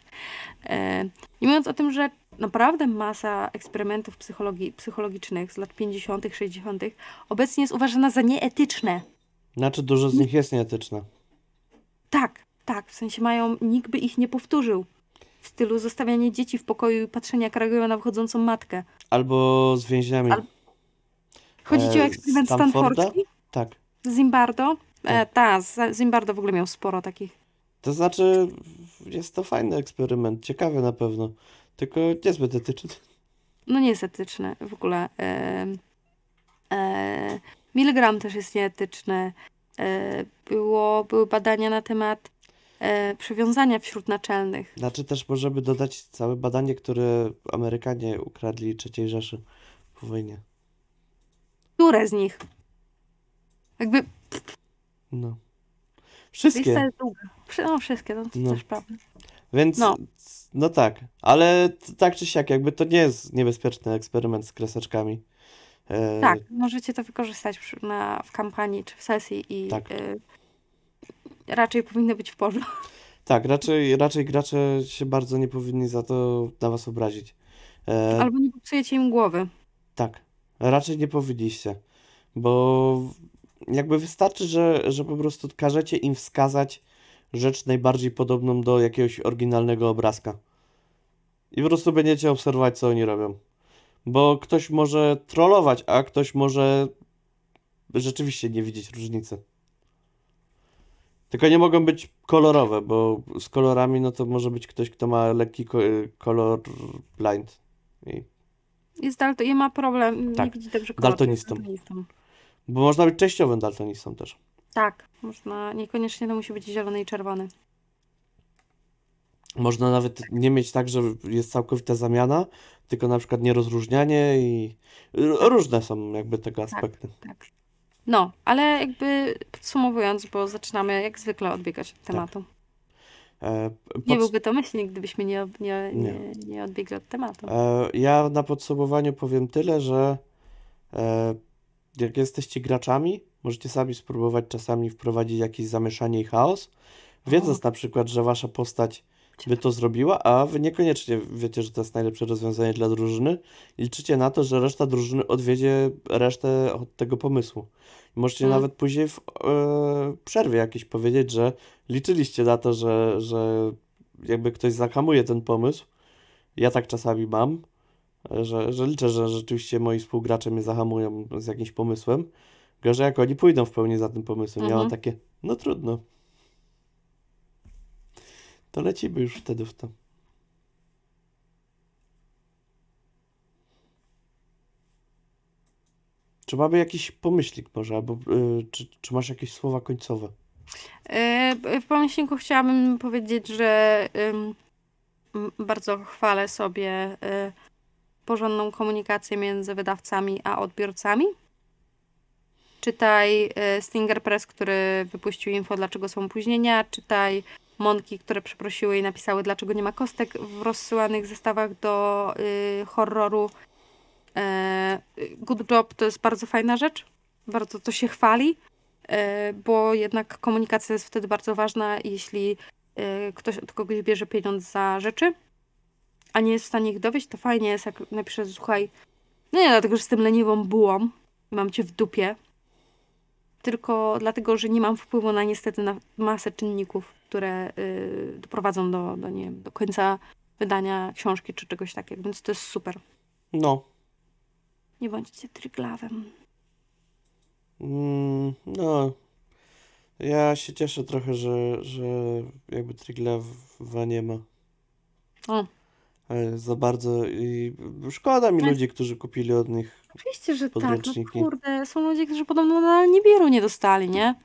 B: E, Nie mówiąc o tym, że naprawdę masa eksperymentów psychologii, psychologicznych z lat 50., 60. obecnie jest uważana za nieetyczne.
A: Znaczy dużo z nich jest nieetyczne.
B: Tak, tak, w sensie mają, nikt by ich nie powtórzył. W stylu zostawianie dzieci w pokoju i patrzenia, reagują na wchodzącą matkę.
A: Albo z więźniami.
B: Al- Chodzi ci o
A: E,
B: eksperyment
A: Stanforda?
B: stanfordski?
A: Tak.
B: Zimbardo? E,
A: Tak.
B: ta, z- Zimbardo w ogóle miał sporo takich.
A: To znaczy, jest to fajny eksperyment, ciekawy na pewno, tylko niezbyt etyczny.
B: No nie jest etyczny w ogóle. E, e, miligram też jest nieetyczny. E, było, były badania na temat e, przywiązania wśród naczelnych.
A: Znaczy też możemy dodać całe badanie, które Amerykanie ukradli III Rzeszy po wojnie.
B: Które z nich? Jakby
A: No. Wszystkie.
B: jest długa. Wszy- No wszystkie, no to
A: No.
B: też prawda.
A: Więc,
B: No.
A: no tak, ale tak czy siak, jakby to nie jest niebezpieczny eksperyment z kreseczkami. E,
B: Tak, możecie to wykorzystać przy, na, w kampanii czy w sesji i
A: Tak.
B: y, raczej powinno być w porządku.
A: tak, raczej, raczej gracze się bardzo nie powinni za to na was obrazić. E,
B: Albo nie popsujecie im głowy.
A: tak, raczej nie powinniście, bo jakby wystarczy, że, że po prostu każecie im wskazać rzecz najbardziej podobną do jakiegoś oryginalnego obrazka. I po prostu będziecie obserwować, co oni robią. Bo ktoś może trollować, a ktoś może rzeczywiście nie widzieć różnicy. Tylko nie mogą być kolorowe, bo z kolorami no to może być ktoś, kto ma lekki ko- kolor blind. I,
B: Jest dalto, i ma problem,
A: Tak,
B: nie widzi dobrze kolorów,
A: daltonistą.
B: daltonistą.
A: bo można być częściowym daltonistą też.
B: Tak, można, niekoniecznie to musi być zielony i czerwony.
A: Można nawet nie mieć tak, że jest całkowita zamiana, tylko na przykład nierozróżnianie i różne są jakby tego aspekty.
B: Tak. No, ale jakby podsumowując, bo zaczynamy jak zwykle odbiegać od tematu.
A: E,
B: Nie
A: pods-
B: byłby to myślnik, gdybyśmy nie, nie,
A: Nie.
B: nie, nie odbiegli od tematu.
A: E, Ja na podsumowaniu powiem tyle, że e, jak jesteście graczami, możecie sami spróbować czasami wprowadzić jakieś zamieszanie i chaos, wiedząc na przykład, że wasza postać by to zrobiła, a wy niekoniecznie wiecie, że to jest najlepsze rozwiązanie dla drużyny liczycie na to, że reszta drużyny odwiedzie resztę od tego pomysłu. Możecie
B: Mm.
A: nawet później w e, przerwie jakieś powiedzieć, że liczyliście na to, że, że jakby ktoś zahamuje ten pomysł, Ja tak czasami mam, że, że liczę, że rzeczywiście moi współgracze mnie zahamują z jakimś pomysłem. Że jak oni pójdą w pełni za tym pomysłem, ja mam
B: Mhm.
A: takie, no trudno. To lecimy już wtedy w to. Czy mamy jakiś pomyślnik może, albo y, czy, czy masz jakieś słowa końcowe?
B: E, W pomyślniku chciałabym powiedzieć, że m, bardzo chwalę sobie y, porządną komunikację między wydawcami a odbiorcami. Czytaj y, Stinger Press, który wypuścił info, dlaczego są opóźnienia. Czytaj Monki, które przeprosiły i napisały, dlaczego nie ma kostek w rozsyłanych zestawach do horroru. E, Good Job to jest bardzo fajna rzecz. Bardzo to się chwali. E, bo jednak komunikacja jest wtedy bardzo ważna, jeśli e, ktoś od kogoś bierze pieniądz za rzeczy, a nie jest w stanie ich dowieść, to fajnie jest, jak napisze, słuchaj, no nie dlatego, że jestem leniwą bułą i mam cię w dupie, tylko dlatego, że nie mam wpływu na niestety na masę czynników, które y, doprowadzą do, do, nie wiem, do końca wydania książki czy czegoś takiego, więc to jest super.
A: No,
B: Nie bądźcie tryglawem.
A: Mm, no, ja się cieszę trochę, że, że jakby Triglawa nie ma.
B: O.
A: Ale za bardzo i szkoda mi ludzi, którzy kupili od nich.
B: Oczywiście, że tak. No
A: Podręczniki.
B: kurde, są ludzie, którzy podobno nadal Nibiru nie dostali, nie?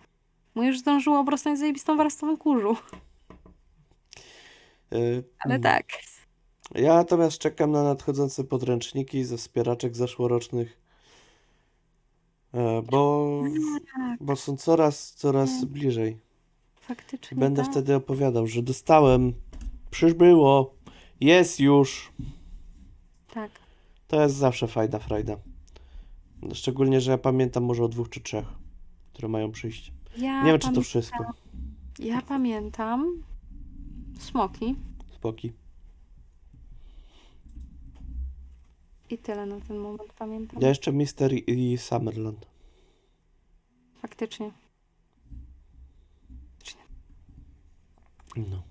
B: Bo już zdążyło obrosnąć zajebistą warstwą kurzu.
A: y,
B: Ale
A: mm.
B: tak.
A: Ja natomiast czekam na nadchodzące podręczniki ze wspieraczek zeszłorocznych, e, bo,
B: Tak,
A: bo są coraz, coraz bliżej.
B: faktycznie
A: Będę
B: tak.
A: wtedy opowiadał, że dostałem, przybyło, jest już.
B: Tak.
A: To jest zawsze fajna frajda. Szczególnie, że ja pamiętam może o dwóch czy trzech, które mają przyjść.
B: Ja,
A: Nie wiem, czy to wszystko.
B: ja pamiętam Smoki
A: Spoki.
B: I tyle na ten moment pamiętam.
A: Ja jeszcze Mister i Summerland.
B: Faktycznie.
A: No.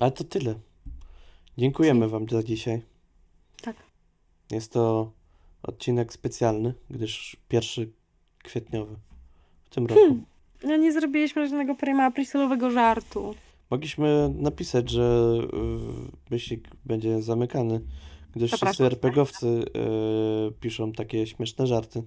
A: Ale to tyle. Dziękujemy Wam za dzisiaj.
B: Tak.
A: Jest to odcinek specjalny, gdyż pierwszy kwietniowy w tym roku.
B: Hmm. No nie zrobiliśmy żadnego prima aprisolowego żartu.
A: Mogliśmy napisać, że y, myślik będzie zamykany, gdyż wszyscy. RPGowcy y, piszą takie śmieszne żarty.